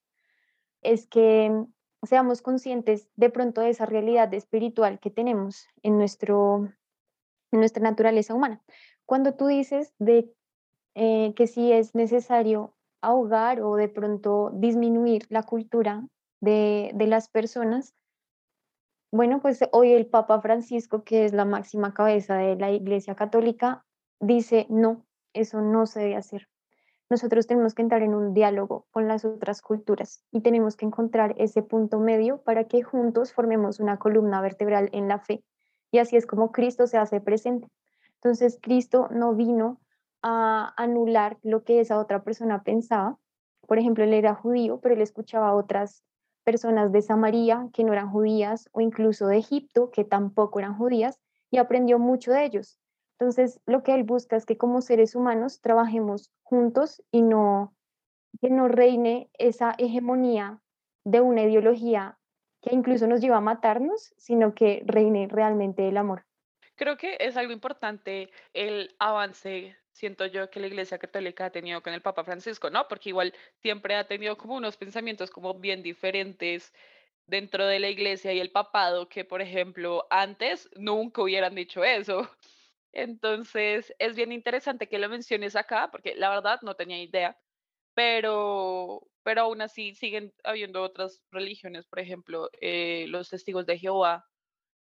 es que seamos conscientes de pronto de esa realidad espiritual que tenemos en, nuestro, nuestra naturaleza humana. Cuando tú dices de eh, que si es necesario ahogar o de pronto disminuir la cultura de, de las personas, bueno, pues hoy el Papa Francisco, que es la máxima cabeza de la Iglesia Católica, dice, no, eso no se debe hacer nosotros tenemos que entrar en un diálogo con las otras culturas y tenemos que encontrar ese punto medio para que juntos formemos una columna vertebral en la fe. Y así es como Cristo se hace presente. Entonces, Cristo no vino a anular lo que esa otra persona pensaba. Por ejemplo, él era judío, pero él escuchaba otras personas de Samaria que no eran judías o incluso de Egipto que tampoco eran judías y aprendió mucho de ellos. Entonces, lo que él busca es que como seres humanos trabajemos juntos y no que no reine esa hegemonía de una ideología que incluso nos lleva a matarnos, sino que reine realmente el amor. Creo que es algo importante el avance, siento yo, que la Iglesia Católica ha tenido con el Papa Francisco, ¿no? Porque igual siempre ha tenido como unos pensamientos como bien diferentes dentro de la Iglesia y el papado, que por ejemplo antes nunca hubieran dicho eso. Entonces es bien interesante que lo menciones acá, porque la verdad no tenía idea, pero, pero aún así siguen habiendo otras religiones, por ejemplo, eh, los testigos de Jehová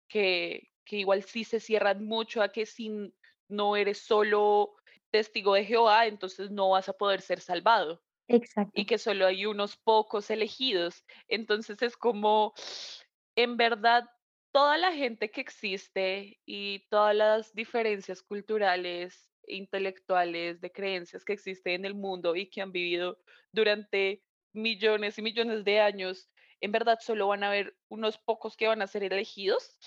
que, que igual sí se cierran mucho a que si no eres solo testigo de Jehová, entonces no vas a poder ser salvado y Exacto. que solo hay unos pocos elegidos. Entonces es como, en verdad, toda la gente que existe y todas las diferencias culturales, intelectuales, de creencias que existen en el mundo y que han vivido durante millones y millones de años, en verdad solo van a haber unos pocos que van a ser elegidos.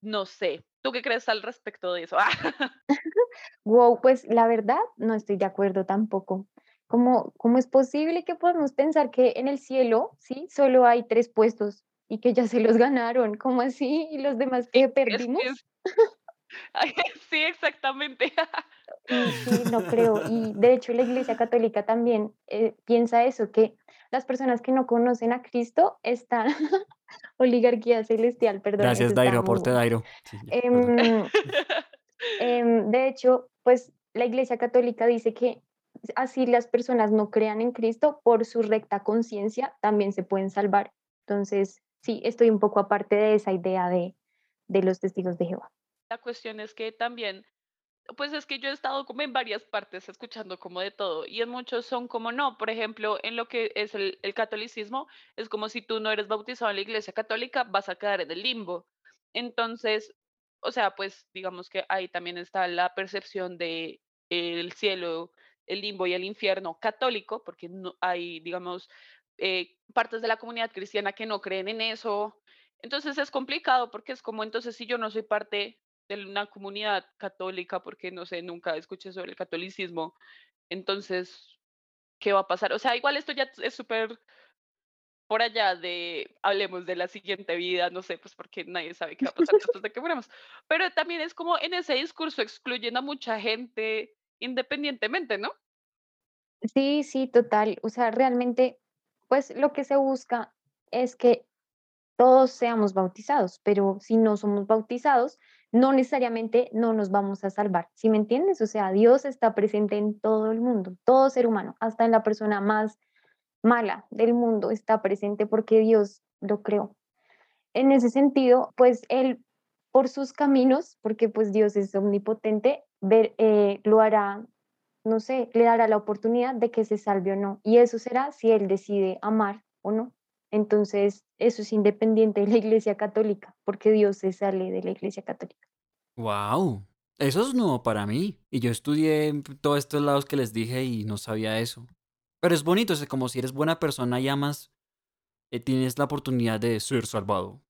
No sé. ¿Tú qué crees al respecto de eso? Wow, pues la verdad no estoy de acuerdo tampoco. ¿Cómo, cómo es posible que podamos pensar que en el cielo, sí, solo hay tres puestos y que ya se los ganaron? ¿Cómo así? ¿Y los demás que es que perdimos? sí, exactamente. Sí, no creo. Y de hecho la Iglesia Católica también eh, piensa eso, que las personas que no conocen a Cristo están, oligarquía celestial, perdón, Gracias, Dairo, aporte. Dairo. Sí. Em, em, de hecho, pues la Iglesia Católica dice que así las personas no crean en Cristo, por su recta conciencia también se pueden salvar. Entonces, sí, estoy un poco aparte de esa idea de, de los testigos de Jehová. La cuestión es que también Pues es que yo he estado como en varias partes escuchando como de todo y en muchos son como no, por ejemplo, en lo que es el, catolicismo, es como si tú no eres bautizado en la iglesia católica, vas a quedar en el limbo. Entonces, o sea, pues digamos que ahí también está la percepción de el cielo, el limbo y el infierno católico, porque no hay, digamos, eh, partes de la comunidad cristiana que no creen en eso. Entonces es complicado porque es como, entonces si yo no soy parte de una comunidad católica, porque no sé, nunca escuché sobre el catolicismo. Entonces, ¿qué va a pasar? O sea, igual esto ya es súper por allá de hablemos de la siguiente vida, no sé, pues porque nadie sabe qué va a pasar después de que muramos. Pero también es como en ese discurso excluyen a mucha gente independientemente, ¿no? Sí, sí, total. O sea, realmente, pues lo que se busca es que todos seamos bautizados, pero si no somos bautizados, no necesariamente no nos vamos a salvar. ¿Sí me entiendes? O sea, Dios está presente en todo el mundo, todo ser humano, hasta en la persona más mala del mundo está presente porque Dios lo creó. En ese sentido, pues Él, por sus caminos, porque pues Dios es omnipotente, ver, eh, lo hará, no sé, le dará la oportunidad de que se salve o no. Y eso será si Él decide amar o no. Entonces, eso es independiente de la Iglesia Católica, porque Dios se sale de la Iglesia Católica. Wow, eso es nuevo para mí. Y yo estudié todos estos lados que les dije y no sabía eso. Pero es bonito, es como si eres buena persona y amas, eh, tienes la oportunidad de ser salvado.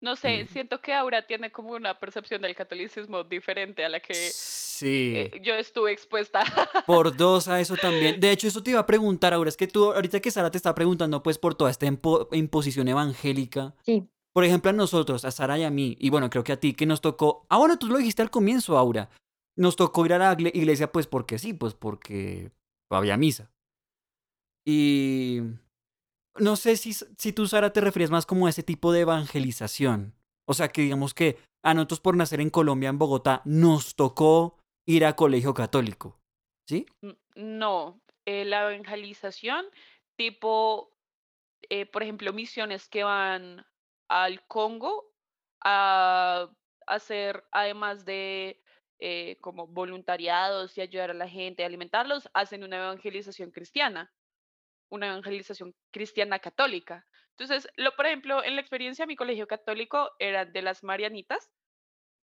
No sé, siento que ahora tiene como una percepción del catolicismo diferente a la que sí. Eh, yo estuve expuesta. Por dos a eso también. De hecho, eso te iba a preguntar ahora. Es que tú, ahorita que Sara te está preguntando, pues por toda esta imposición evangélica. Sí. Por ejemplo, a nosotros, a Sara y a mí, y bueno, creo que a ti, que nos tocó. Ah, bueno, tú lo dijiste al comienzo, Aura. Nos tocó ir a la iglesia, pues porque sí, pues porque había misa. Y no sé si, si tú, Sara, te refieres más como a ese tipo de evangelización. O sea, que digamos que a nosotros por nacer en Colombia, en Bogotá, nos tocó ir a colegio católico. ¿Sí? No, eh, la evangelización tipo, eh, por ejemplo, misiones que van al Congo a hacer, además de eh, como voluntariados y ayudar a la gente alimentarlos, hacen una evangelización cristiana una evangelización cristiana católica. Entonces, lo, por ejemplo, en la experiencia mi colegio católico era de las marianitas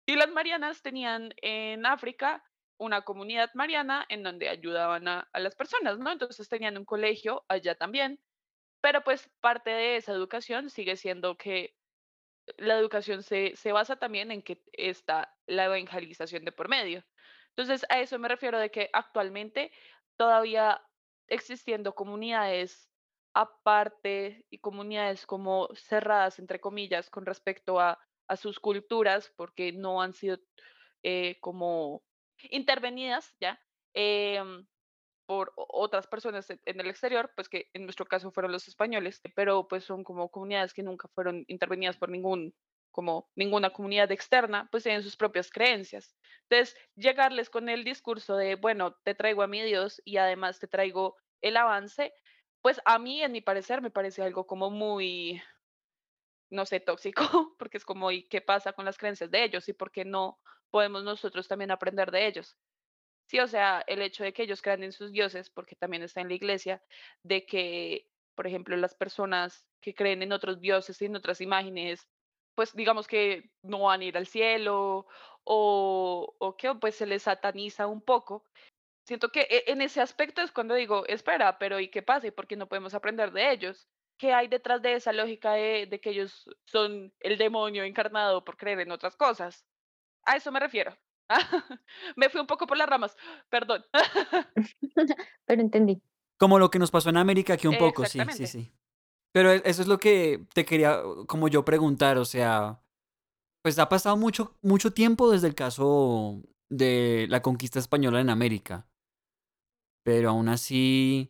y las marianas tenían en África una comunidad mariana en donde ayudaban a, las personas, ¿no? Entonces tenían un colegio allá también, pero pues parte de esa educación sigue siendo que la educación se, se basa también en que está la evangelización de por medio. Entonces, a eso me refiero de que actualmente todavía existiendo comunidades aparte y comunidades como cerradas, entre comillas, con respecto a, sus culturas, porque no han sido eh, como intervenidas ya em, por otras personas en el exterior, pues que en nuestro caso fueron los españoles, pero pues son como comunidades que nunca fueron intervenidas por ningún como ninguna comunidad externa, pues tienen sus propias creencias. Entonces, llegarles con el discurso de, bueno, te traigo a mi Dios y además te traigo el avance, pues a mí, en mi parecer, me parece algo como muy, no sé, tóxico, porque es como, ¿y qué pasa con las creencias de ellos? ¿Y por qué no podemos nosotros también aprender de ellos? Sí, o sea, el hecho de que ellos crean en sus dioses, porque también está en la iglesia, de que, por ejemplo, las personas que creen en otros dioses y en otras imágenes pues digamos que no van a ir al cielo o, o que pues se les sataniza un poco. Siento que e, en ese aspecto es cuando digo, espera, pero ¿y qué pasa? ¿Y por qué no podemos aprender de ellos? ¿Qué hay detrás de esa lógica de, de que ellos son el demonio encarnado por creer en otras cosas? A eso me refiero. me fui un poco por las ramas, perdón. pero entendí. Como lo que nos pasó en América, que un poco, sí, sí, sí. Pero e, eso es lo que te quería como yo preguntar, o sea, pues ha pasado mucho, mucho tiempo desde el caso de la conquista española en América. Pero aún así,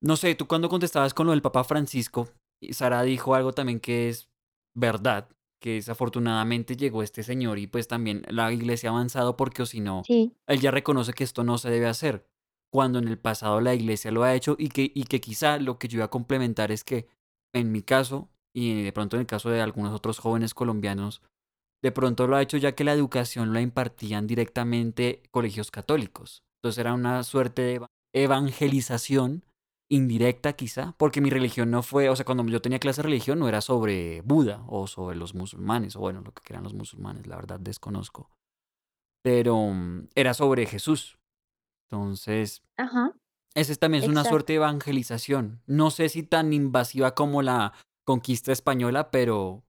no sé, tú cuando contestabas con lo del Papa Francisco, Sara dijo algo también que es verdad, que desafortunadamente llegó este señor y pues también la iglesia ha avanzado porque o si no, él ya reconoce que esto no se debe hacer cuando en el pasado la iglesia lo ha hecho y que, y que quizá lo que yo iba a complementar es que en mi caso y de pronto en el caso de algunos otros jóvenes colombianos, de pronto lo ha hecho ya que la educación la impartían directamente colegios católicos. Entonces era una suerte de evangelización indirecta quizá, porque mi religión no fue, o sea, cuando yo tenía clase de religión no era sobre Buda o sobre los musulmanes, o bueno, lo que eran los musulmanes, la verdad desconozco. Pero mm, era sobre Jesús, entonces, Ajá, esa también es una suerte de evangelización. No sé si tan invasiva como la conquista española, pero,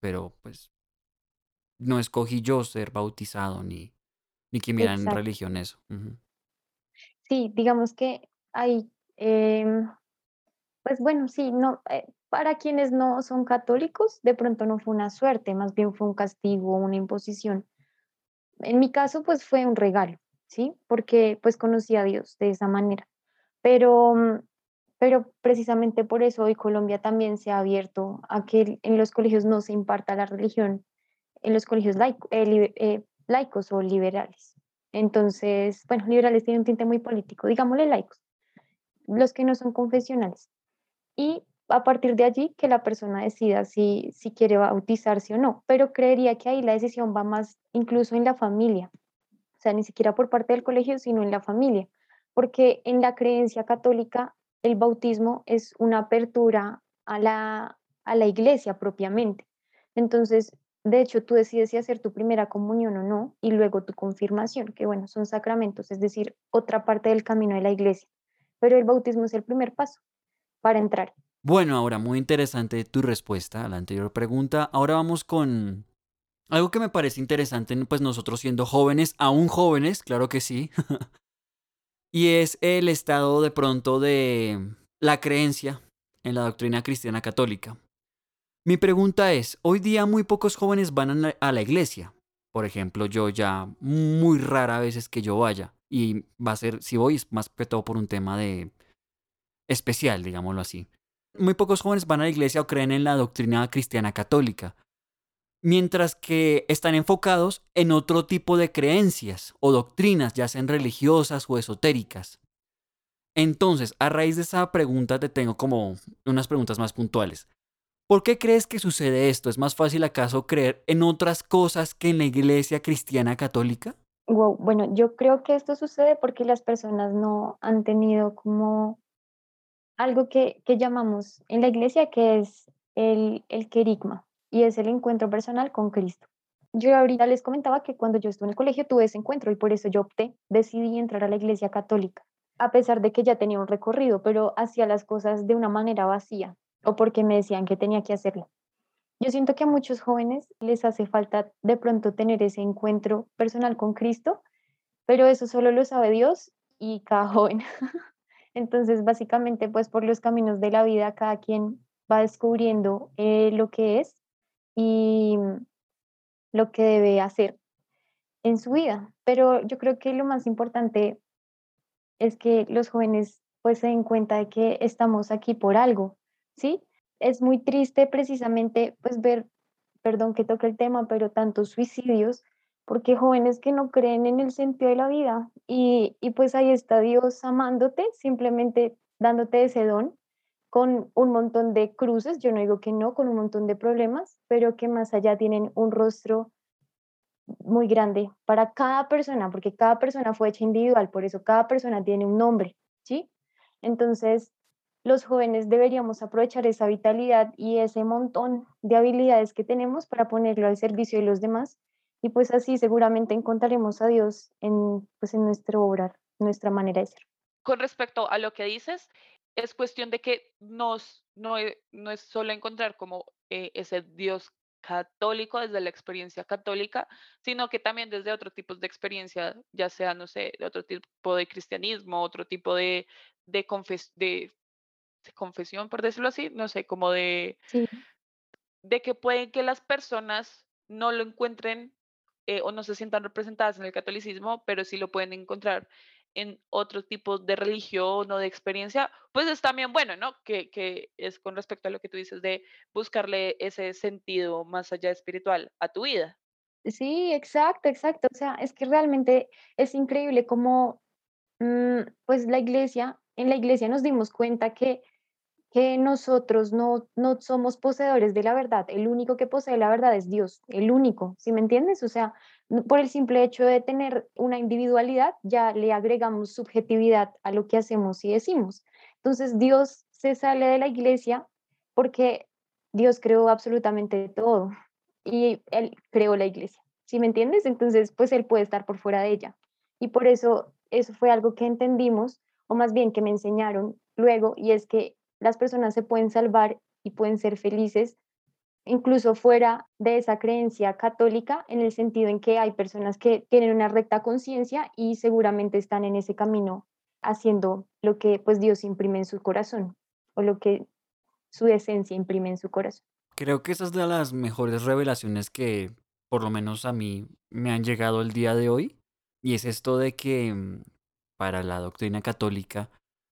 pero pues no escogí yo ser bautizado ni, ni que miran en religión eso. Sí, digamos que hay, em, pues bueno, sí, no, eh, para quienes no son católicos, de pronto no fue una suerte, más bien fue un castigo, una imposición. En mi caso, pues fue un regalo, ¿sí? Porque pues conocí a Dios de esa manera. Pero, mm, pero precisamente por eso hoy Colombia también se ha abierto a que en los colegios no se imparta la religión, en los colegios laico- eh, eh, laicos o liberales. Entonces, bueno, liberales tienen un tinte muy político, digámosle laicos, los que no son confesionales. Y a partir de allí que la persona decida si, si quiere bautizarse o no. Pero creería que ahí la decisión va más incluso en la familia, o sea, ni siquiera por parte del colegio, sino en la familia, porque en la creencia católica el bautismo es una apertura a la, a la iglesia propiamente. Entonces, de hecho, tú decides si hacer tu primera comunión o no, y luego tu confirmación, que bueno, son sacramentos, es decir, otra parte del camino de la iglesia. Pero el bautismo es el primer paso para entrar. Bueno, ahora muy interesante tu respuesta a la anterior pregunta. Ahora vamos con algo que me parece interesante, pues nosotros siendo jóvenes, aún jóvenes, claro que sí, y es el estado de pronto de la creencia en la doctrina cristiana católica. Mi pregunta es, hoy día muy pocos jóvenes van a la, iglesia. Por ejemplo, yo ya muy rara vez es que yo vaya. Y va a ser, si voy, es más que todo por un tema de especial, digámoslo así. Muy pocos jóvenes van a la iglesia o creen en la doctrina cristiana católica, mientras que están enfocados en otro tipo de creencias o doctrinas, ya sean religiosas o esotéricas. Entonces, a raíz de esa pregunta te tengo como unas preguntas más puntuales. ¿Por qué crees que sucede esto? ¿Es más fácil acaso creer en otras cosas que en la iglesia cristiana católica? Wow, bueno, yo creo que esto sucede porque las personas no han tenido como algo que, llamamos en la iglesia que es el, el querigma y es el encuentro personal con Cristo. Yo ahorita les comentaba que cuando yo estuve en el colegio tuve ese encuentro y por eso yo opté, decidí entrar a la iglesia católica, a pesar de que ya tenía un recorrido, pero hacía las cosas de una manera vacía o porque me decían que tenía que hacerlo. Yo siento que a muchos jóvenes les hace falta de pronto tener ese encuentro personal con Cristo, pero eso solo lo sabe Dios y cada joven. Entonces, básicamente, pues por los caminos de la vida, cada quien va descubriendo eh, lo que es y lo que debe hacer en su vida. Pero yo creo que lo más importante es que los jóvenes pues se den cuenta de que estamos aquí por algo, ¿sí? Es muy triste precisamente pues ver, perdón que toque el tema, pero tantos suicidios, porque jóvenes que no creen en el sentido de la vida y, y pues ahí está Dios amándote, simplemente dándote ese don con un montón de cruces, yo no digo que no, con un montón de problemas, pero que más allá tienen un rostro muy grande para cada persona, porque cada persona fue hecha individual, por eso cada persona tiene un nombre, ¿sí? Entonces, los jóvenes deberíamos aprovechar esa vitalidad y ese montón de habilidades que tenemos para ponerlo al servicio de los demás y pues así seguramente encontraremos a Dios en, pues en nuestro obrar, nuestra manera de ser. Con respecto a lo que dices, es cuestión de que nos, no, e- no es solo encontrar como eh, ese Dios católico desde la experiencia católica, sino que también desde otro tipo de experiencia, ya sea, no sé, de otro tipo de cristianismo, otro tipo de, de, confes- de, de confesión, por decirlo así, no sé, como de, Sí, de que pueden que las personas no lo encuentren eh, o no se sientan representadas en el catolicismo, pero sí lo pueden encontrar en otro tipo de religión o de experiencia, pues es también bueno, ¿no? Que, que es con respecto a lo que tú dices de buscarle ese sentido más allá espiritual a tu vida. sí, exacto, exacto. O sea, es que realmente es increíble cómo, mm, pues la iglesia, en la iglesia nos dimos cuenta que que nosotros no, no somos poseedores de la verdad. El único que posee la verdad es Dios, el único, ¿sí me entiendes? O sea, por el simple hecho de tener una individualidad, ya le agregamos subjetividad a lo que hacemos y decimos. Entonces, Dios se sale de la iglesia porque Dios creó absolutamente todo y Él creó la iglesia, ¿sí me entiendes? Entonces, pues Él puede estar por fuera de ella. Y por eso, eso fue algo que entendimos, o más bien que me enseñaron luego, y es que las personas se pueden salvar y pueden ser felices incluso fuera de esa creencia católica, en el sentido en que hay personas que tienen una recta conciencia y seguramente están en ese camino haciendo lo que pues Dios imprime en su corazón o lo que su esencia imprime en su corazón. Creo que esa es de las mejores revelaciones que por lo menos a mí me han llegado el día de hoy y es esto de que mm, para la doctrina católica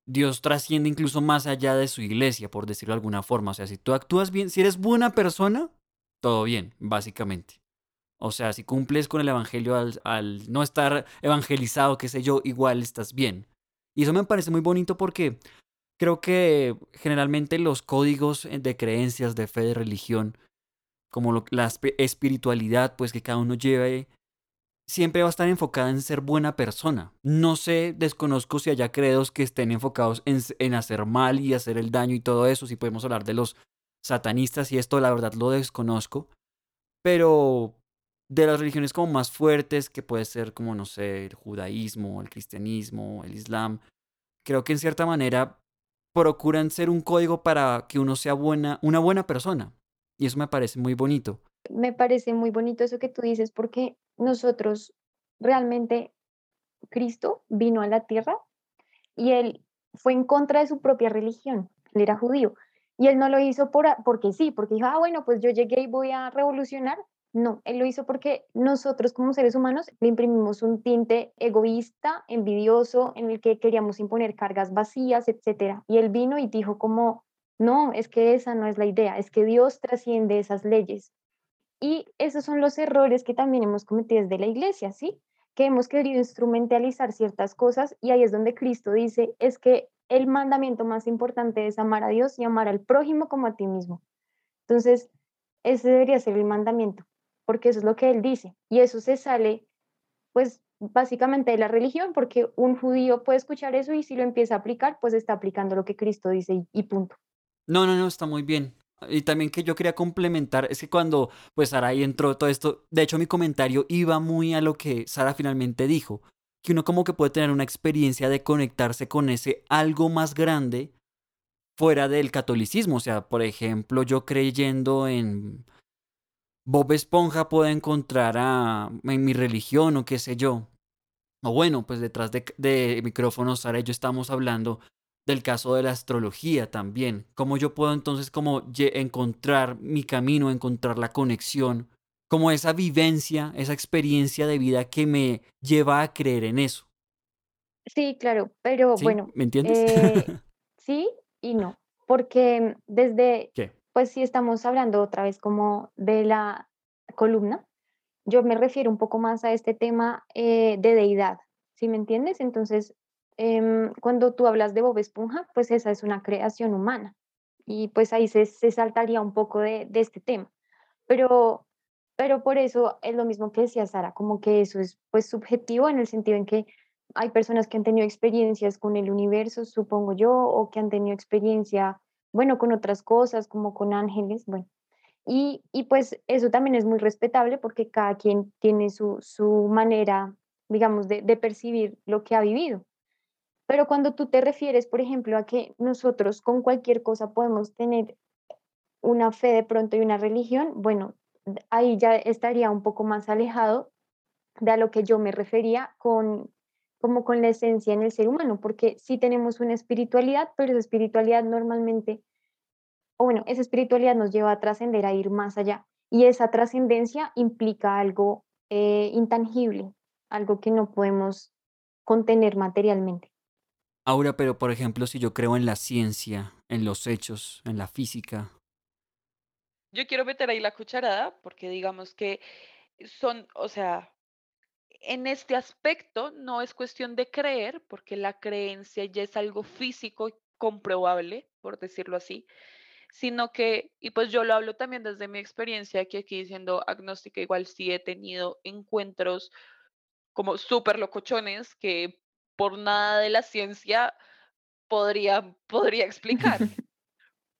Dios trasciende incluso más allá de su iglesia, por decirlo de alguna forma. O sea, si tú actúas bien, si eres buena persona, todo bien, básicamente. O sea, si cumples con el Evangelio al, no estar evangelizado, qué sé yo, igual estás bien. Y eso me parece muy bonito porque creo que generalmente los códigos de creencias, de fe, de religión, como la espiritualidad, pues que cada uno lleve siempre va a estar enfocada en ser buena persona. No sé, desconozco si haya credos que estén enfocados en, hacer mal y hacer el daño y todo eso, si podemos hablar de los satanistas y esto la verdad lo desconozco, pero de las religiones como más fuertes, que puede ser como, no sé, el judaísmo, el cristianismo, el islam, creo que en cierta manera procuran ser un código para que uno sea buena, una buena persona. Y eso me parece muy bonito. Me parece muy bonito eso que tú dices porque nosotros realmente, Cristo vino a la tierra y él fue en contra de su propia religión, él era judío. Y él no lo hizo por, porque sí, porque dijo, ah, bueno, pues yo llegué y voy a revolucionar. No, él lo hizo porque nosotros como seres humanos le imprimimos un tinte egoísta, envidioso, en el que queríamos imponer cargas vacías, etc. Y él vino y dijo como, no, es que esa no es la idea, es que Dios trasciende esas leyes. Y esos son los errores que también hemos cometido desde la iglesia, ¿sí? Que hemos querido instrumentalizar ciertas cosas y ahí es donde Cristo dice, es que el mandamiento más importante es amar a Dios y amar al prójimo como a ti mismo. Entonces, ese debería ser el mandamiento, porque eso es lo que él dice. Y eso se sale, pues, básicamente de la religión, porque un judío puede escuchar eso y si lo empieza a aplicar, pues está aplicando lo que Cristo dice y, y punto. No, no, no, está muy bien. Y también que yo quería complementar, es que cuando pues Sara ahí entró todo esto, de hecho mi comentario iba muy a lo que Sara finalmente dijo, que uno como que puede tener una experiencia de conectarse con ese algo más grande fuera del catolicismo, o sea, por ejemplo, yo creyendo en Bob Esponja puedo encontrar a en mi religión o qué sé yo. O bueno, pues detrás de, de micrófonos, Sara y yo estamos hablando del caso de la astrología también. ¿Cómo yo puedo entonces como encontrar mi camino, encontrar la conexión, como esa vivencia, esa experiencia de vida que me lleva a creer en eso? Sí, claro, pero bueno. ¿Me entiendes? Eh, sí y no, porque desde, pues si estamos hablando otra vez como de la columna, yo me refiero un poco más a este tema eh, de deidad, ¿sí me entiendes? Entonces, Em, cuando tú hablas de Bob Esponja, pues esa es una creación humana y pues ahí se, saltaría un poco de, este tema. Pero, pero por eso es lo mismo que decía Sara, como que eso es pues subjetivo en el sentido en que hay personas que han tenido experiencias con el universo, supongo yo, o que han tenido experiencia, bueno, con otras cosas, como con ángeles, bueno. Y, y pues eso también es muy respetable porque cada quien tiene su, su manera, digamos, de, de percibir lo que ha vivido. Pero cuando tú te refieres, por ejemplo, a que nosotros con cualquier cosa podemos tener una fe de pronto y una religión, bueno, ahí ya estaría un poco más alejado de a lo que yo me refería con como con la esencia en el ser humano, porque sí tenemos una espiritualidad, pero esa espiritualidad normalmente, o bueno, esa espiritualidad nos lleva a trascender, a ir más allá, y esa trascendencia implica algo eh, intangible, algo que no podemos contener materialmente. Aura, pero por ejemplo, si yo creo en la ciencia, en los hechos, en la física. Yo quiero meter ahí la cucharada porque digamos que son, o sea, en este aspecto no es cuestión de creer, porque la creencia ya es algo físico comprobable, por decirlo así, sino que, y pues yo lo hablo también desde mi experiencia, que aquí siendo agnóstica igual sí he tenido encuentros como súper locochones que por nada de la ciencia podría, podría explicar.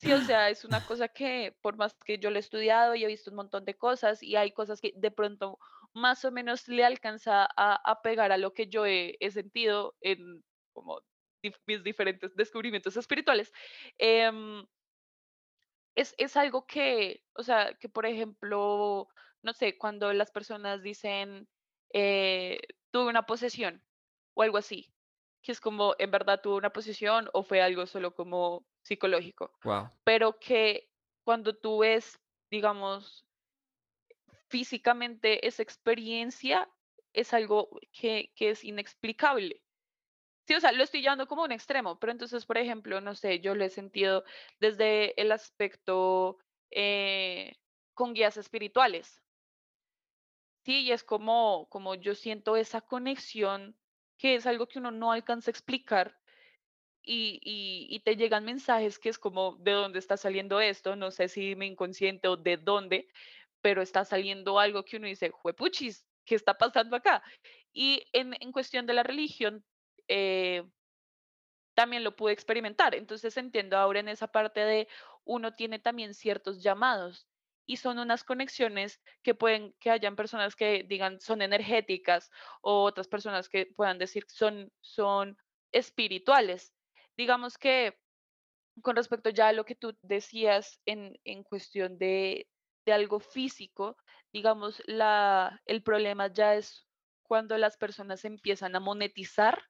Sí, o sea, es una cosa que por más que yo lo he estudiado y he visto un montón de cosas y hay cosas que de pronto más o menos le alcanza a, pegar a lo que yo he, sentido en como mis diferentes descubrimientos espirituales. Em, es, es algo que, o sea, que por ejemplo, no sé, cuando las personas dicen, eh, tuve una posesión o algo así, que es como, en verdad tuve una posesión o fue algo solo como psicológico, Wow. pero que cuando tú ves, digamos, físicamente esa experiencia, es algo que, que es inexplicable. Sí, o sea, lo estoy llevando como un extremo, pero entonces, por ejemplo, no sé, yo lo he sentido desde el aspecto eh, con guías espirituales. Sí, y es como, como yo siento esa conexión, que es algo que uno no alcanza a explicar, y, y, y te llegan mensajes que es como, ¿de dónde está saliendo esto? No sé si me inconsciente o de dónde, pero está saliendo algo que uno dice, juepuchis, ¿qué está pasando acá? Y en, en cuestión de la religión, eh, también lo pude experimentar. Entonces entiendo ahora en esa parte de uno tiene también ciertos llamados y son unas conexiones que pueden que hayan personas que digan son energéticas o otras personas que puedan decir son son espirituales. Digamos que con respecto ya a lo que tú decías en, en cuestión de, de algo físico, digamos, la, el problema ya es cuando las personas empiezan a monetizar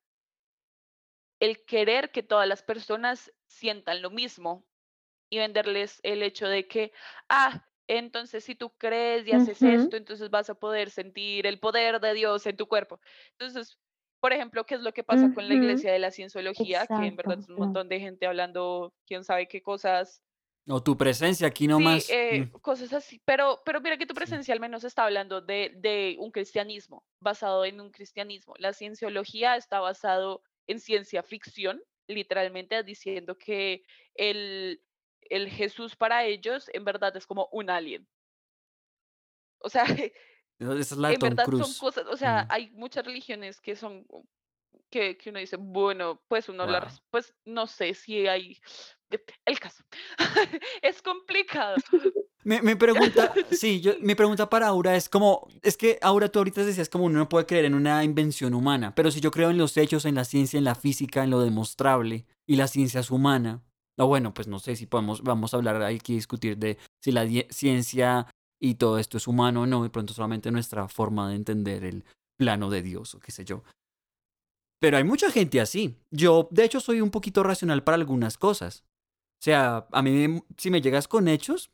el querer que todas las personas sientan lo mismo y venderles el hecho de que, ah, entonces si tú crees y haces esto, entonces vas a poder sentir el poder de Dios en tu cuerpo. Entonces, por ejemplo, ¿qué es lo que pasa con la iglesia de la cienciología? Que en verdad es un montón de gente hablando, quién sabe qué cosas. O tu presencia aquí Sí, nomás. mm, eh, cosas así, pero, pero mira que tu presencia al menos está hablando de, de un cristianismo, basado en un cristianismo. La cienciología está basado en ciencia ficción, literalmente diciendo que el, el Jesús para ellos en verdad es como un alien. O sea, es la en Tom verdad son Cruise. cosas, o sea, hay muchas religiones que son que, que uno dice, bueno, pues uno la, Wow. res- pues no sé si hay el caso. Es complicado. Mi, mi pregunta, sí, yo, mi pregunta para Aura es como, es que Aura tú ahorita decías como uno no puede creer en una invención humana, pero si yo creo en los hechos, en la ciencia, en la física, en lo demostrable, y la ciencia es humana, o bueno, pues no sé si podemos, vamos a hablar, hay que discutir de si la ciencia y todo esto es humano o no, de pronto solamente nuestra forma de entender el plano de Dios o qué sé yo. Pero hay mucha gente así. Yo, de hecho, soy un poquito racional para algunas cosas. O sea, a mí si me llegas con hechos,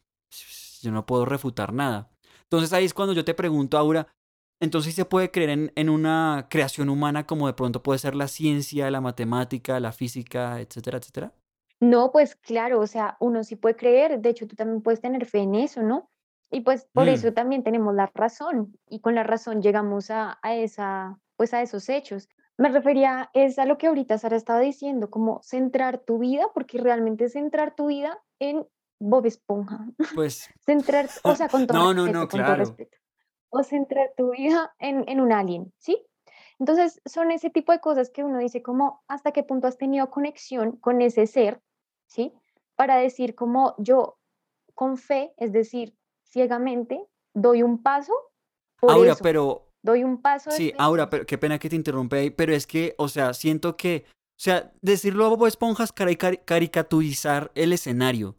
yo no puedo refutar nada. Entonces ahí es cuando yo te pregunto, Aura, entonces ¿sí se puede creer en, en una creación humana como de pronto puede ser la ciencia, la matemática, la física, etcétera, etcétera? No, pues claro, o sea, uno sí puede creer, de hecho tú también puedes tener fe en eso, ¿no? Y pues por Mm, eso también tenemos la razón y con la razón llegamos a, a esa, pues a esos hechos. Me refería es a lo que ahorita Sara estaba diciendo, como centrar tu vida, porque realmente centrar tu vida en Bob Esponja, pues, centrar, o sea, con todo no, no, respeto, no, con todo claro. respeto, o centrar tu vida en, en un alien, ¿sí? Entonces, son ese tipo de cosas que uno dice como, ¿hasta qué punto has tenido conexión con ese ser? ¿Sí? Para decir como yo con fe, es decir, ciegamente, doy un paso por Aura, eso, pero doy un paso de Sí, Aura, por pero qué pena que te interrumpa ahí, pero es que, o sea, siento que, o sea, decirlo a Bob Esponja es cari- cari- caricaturizar el escenario,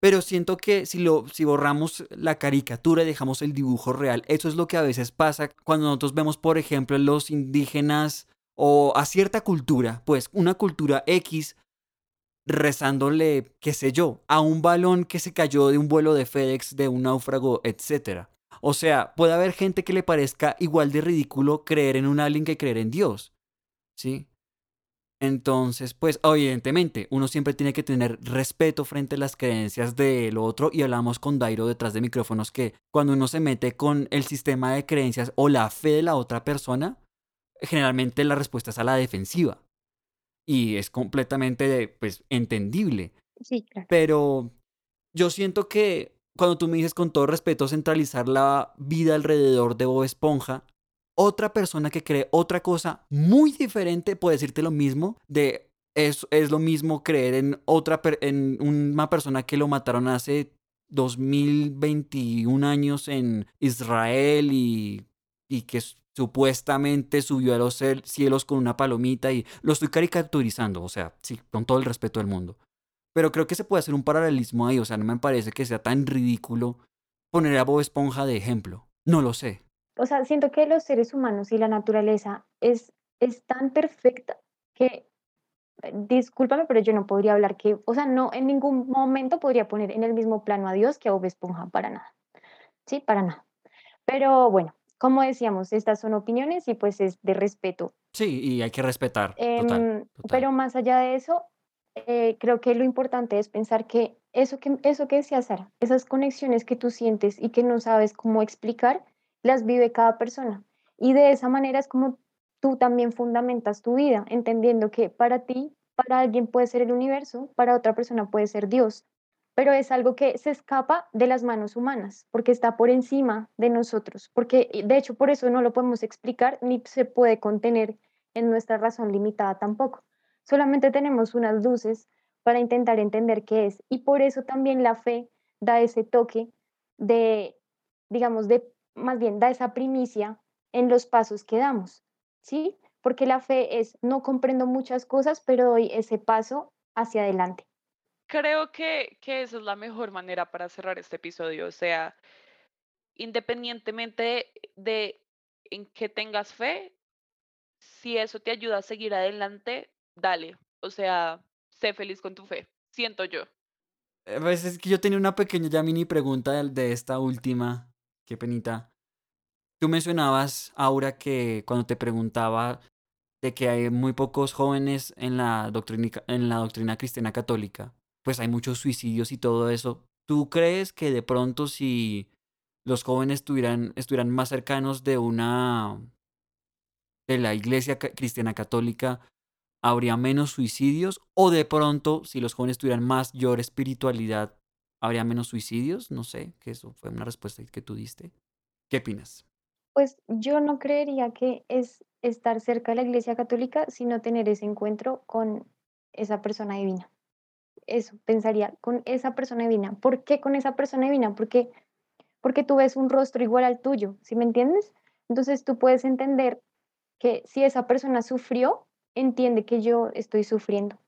pero siento que si lo, si borramos la caricatura y dejamos el dibujo real, eso es lo que a veces pasa cuando nosotros vemos, por ejemplo, los indígenas o a cierta cultura, pues una cultura X rezándole, qué sé yo, a un balón que se cayó de un vuelo de FedEx, de un náufrago, etcétera. O sea, puede haber gente que le parezca igual de ridículo creer en un alien que creer en Dios, ¿sí? Entonces, pues, evidentemente, uno siempre tiene que tener respeto frente a las creencias del otro y hablamos con Dairo detrás de micrófonos que cuando uno se mete con el sistema de creencias o la fe de la otra persona, generalmente la respuesta es a la defensiva y es completamente, pues, entendible. Sí, claro. Pero yo siento que cuando tú me dices con todo respeto centralizar la vida alrededor de Bob Esponja, otra persona que cree otra cosa muy diferente puede decirte lo mismo de es, es lo mismo creer en otra en una persona que lo mataron hace 2021 años en Israel y, y que supuestamente subió a los cielos con una palomita y lo estoy caricaturizando, o sea, sí, con todo el respeto del mundo. pero creo que se puede hacer un paralelismo ahí, o sea, no me parece que sea tan ridículo poner a Bob Esponja de ejemplo. No lo sé. O sea, siento que los seres humanos y la naturaleza es, es tan perfecta que, eh, discúlpame, pero yo no podría hablar que, o sea, no, en ningún momento podría poner en el mismo plano a Dios que a Bob Esponja, para nada. Sí, para nada. Pero bueno, como decíamos, estas son opiniones y pues es de respeto. Sí, y hay que respetar. Total, Em, total. pero más allá de eso, eh, creo que lo importante es pensar que eso que, eso que decía Sara, esas conexiones que tú sientes y que no sabes cómo explicar, las vive cada persona. Y de esa manera es como tú también fundamentas tu vida, entendiendo que para ti, para alguien puede ser el universo, para otra persona puede ser Dios, pero es algo que se escapa de las manos humanas, porque está por encima de nosotros, porque de hecho por eso no lo podemos explicar ni se puede contener en nuestra razón limitada tampoco. Solamente tenemos unas luces para intentar entender qué es y por eso también la fe da ese toque de, digamos, de, más bien da esa primicia en los pasos que damos, ¿sí? Porque la fe es, no comprendo muchas cosas, pero doy ese paso hacia adelante. Creo que, que esa es la mejor manera para cerrar este episodio. O sea, independientemente de en qué tengas fe, si eso te ayuda a seguir adelante, dale. O sea, sé feliz con tu fe. Siento yo. A veces que yo tenía una pequeña ya mini pregunta de, de esta última. Qué penita. Tú mencionabas, Aura, que cuando te preguntaba de que hay muy pocos jóvenes en la doctrina, en la doctrina cristiana católica, pues hay muchos suicidios y todo eso. ¿Tú crees que de pronto si los jóvenes estuvieran, estuvieran más cercanos de una de la iglesia cristiana católica, habría menos suicidios? ¿O de pronto, si los jóvenes tuvieran mayor espiritualidad, habría menos suicidios? No sé, que eso fue una respuesta que tú diste. ¿Qué opinas? Pues yo no creería que es estar cerca de la Iglesia Católica, sino tener ese encuentro con esa persona divina. Eso, pensaría, con esa persona divina. ¿Por qué con esa persona divina? Porque, porque tú ves un rostro igual al tuyo, ¿sí me entiendes? Entonces tú puedes entender que si esa persona sufrió, entiende que yo estoy sufriendo.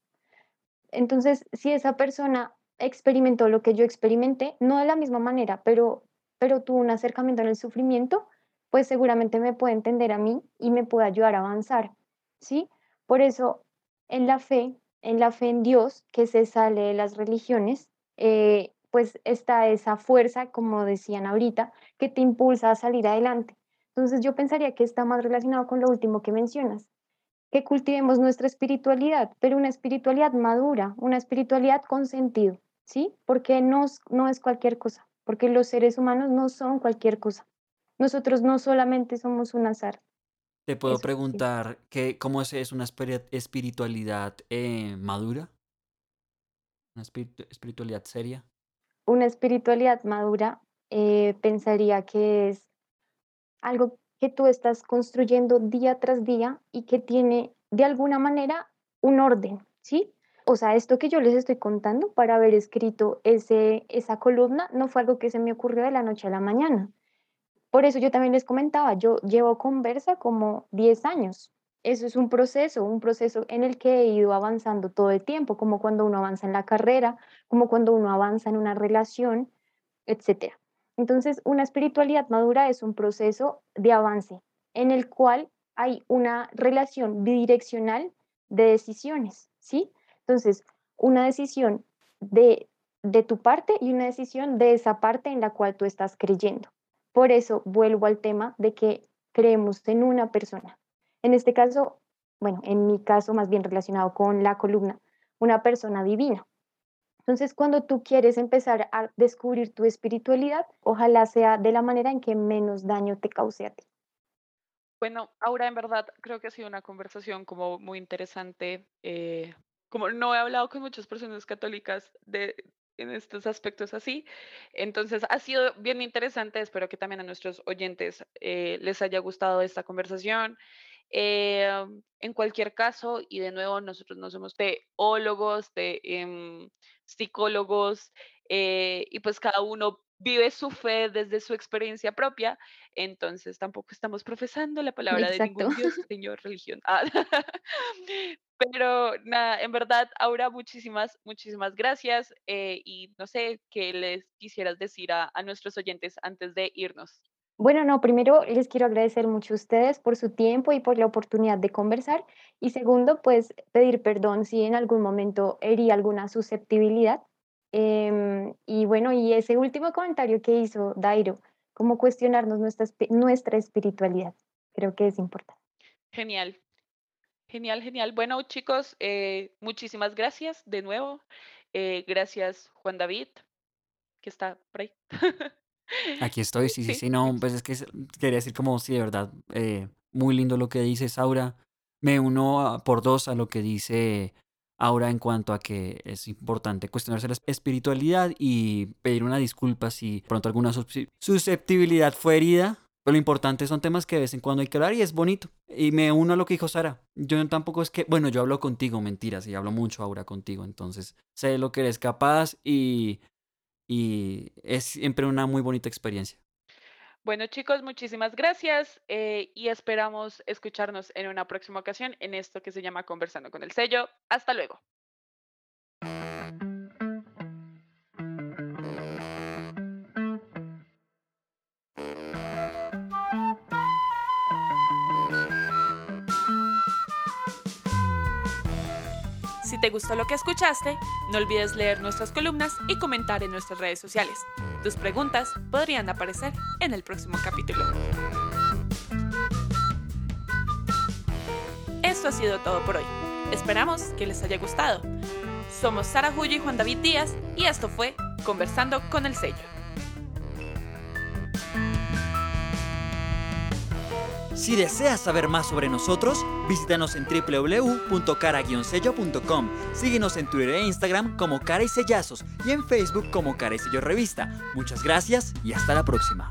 Entonces, si esa persona experimentó lo que yo experimenté, no de la misma manera, pero, pero tuvo un acercamiento en el sufrimiento, pues seguramente me puede entender a mí y me puede ayudar a avanzar, ¿sí? Por eso, en la fe, en la fe en Dios, que se sale de las religiones, eh, pues está esa fuerza, como decían ahorita, que te impulsa a salir adelante. Entonces, yo pensaría que está más relacionado con lo último que mencionas que cultivemos nuestra espiritualidad, pero una espiritualidad madura, una espiritualidad con sentido, ¿sí? Porque no, es- no es cualquier cosa, porque los seres humanos no son cualquier cosa. Nosotros no solamente somos un azar, Te puedo eso sí. preguntar que, cómo es, es una espiri- espiritualidad eh, madura, una espiritu- espiritualidad seria. Una espiritualidad madura, eh, pensaría que es algo que tú estás construyendo día tras día y que tiene de alguna manera un orden, ¿sí? O sea, esto que yo les estoy contando para haber escrito ese, esa columna no fue algo que se me ocurrió de la noche a la mañana. Por eso yo también les comentaba, yo llevo conversa como 10 años. Eso es un proceso, un proceso en el que he ido avanzando todo el tiempo, como cuando uno avanza en la carrera, como cuando uno avanza en una relación, etcétera. Entonces, una espiritualidad madura es un proceso de avance en el cual hay una relación bidireccional de decisiones, ¿sí? Entonces, una decisión de, de tu parte y una decisión de esa parte en la cual tú estás creyendo. Por eso vuelvo al tema de que creemos en una persona. En este caso, bueno, en mi caso más bien relacionado con la columna, una persona divina. Entonces, cuando tú quieres empezar a descubrir tu espiritualidad, ojalá sea de la manera en que menos daño te cause a ti. Bueno, ahora en verdad creo que ha sido una conversación como muy interesante. eh, como no he hablado con muchas personas católicas de, en estos aspectos así, entonces ha sido bien interesante. Espero que también a nuestros oyentes eh, les haya gustado esta conversación. Eh, en cualquier caso, y de nuevo, nosotros no somos teólogos, de em, psicólogos, eh, y pues cada uno vive su fe desde su experiencia propia, entonces tampoco estamos profesando la palabra de ningún dios, señor, religión. Ah, Pero nada, en verdad, Aura, muchísimas, muchísimas gracias. eh, y no sé qué les quisieras decir a, a nuestros oyentes antes de irnos. Bueno, no, primero les quiero agradecer mucho a ustedes por su tiempo y por la oportunidad de conversar. Y segundo, pues pedir perdón si en algún momento herí alguna susceptibilidad. Em, y bueno, y ese último comentario que hizo Dairo, como cuestionarnos nuestra, nuestra espiritualidad, creo que es importante. Genial, genial, genial. Bueno, chicos, eh, muchísimas gracias de nuevo. Eh, gracias, Juan David, que está por ahí. Aquí estoy, sí, sí, Sí, no, pues es que quería decir como, sí, de verdad, eh, muy lindo lo que dice Aura. Me uno a- por dos a lo que dice Aura en cuanto a que es importante cuestionarse la espiritualidad y pedir una disculpa si pronto alguna susceptibilidad fue herida. Pero lo importante son temas que de vez en cuando hay que hablar y es bonito. Y me uno a lo que dijo Sara. Yo tampoco es que, bueno, yo hablo contigo, mentiras, y hablo mucho Aura contigo, entonces sé lo que eres capaz y, y es siempre una muy bonita experiencia. Bueno, chicos, muchísimas gracias eh, y esperamos escucharnos en una próxima ocasión en esto que se llama Conversando con el Sello. Hasta luego. Te gustó lo que escuchaste, no olvides leer nuestras columnas y comentar en nuestras redes sociales. Tus preguntas podrían aparecer en el próximo capítulo. Esto ha sido todo por hoy. Esperamos que les haya gustado. Somos Sara Julio y Juan David Díaz y esto fue Conversando con el Sello. Si deseas saber más sobre nosotros, visítanos en www.cara-sello.com. Síguenos en Twitter e Instagram como Cara y Sellazos y en Facebook como Cara y Sello Revista. Muchas gracias y hasta la próxima.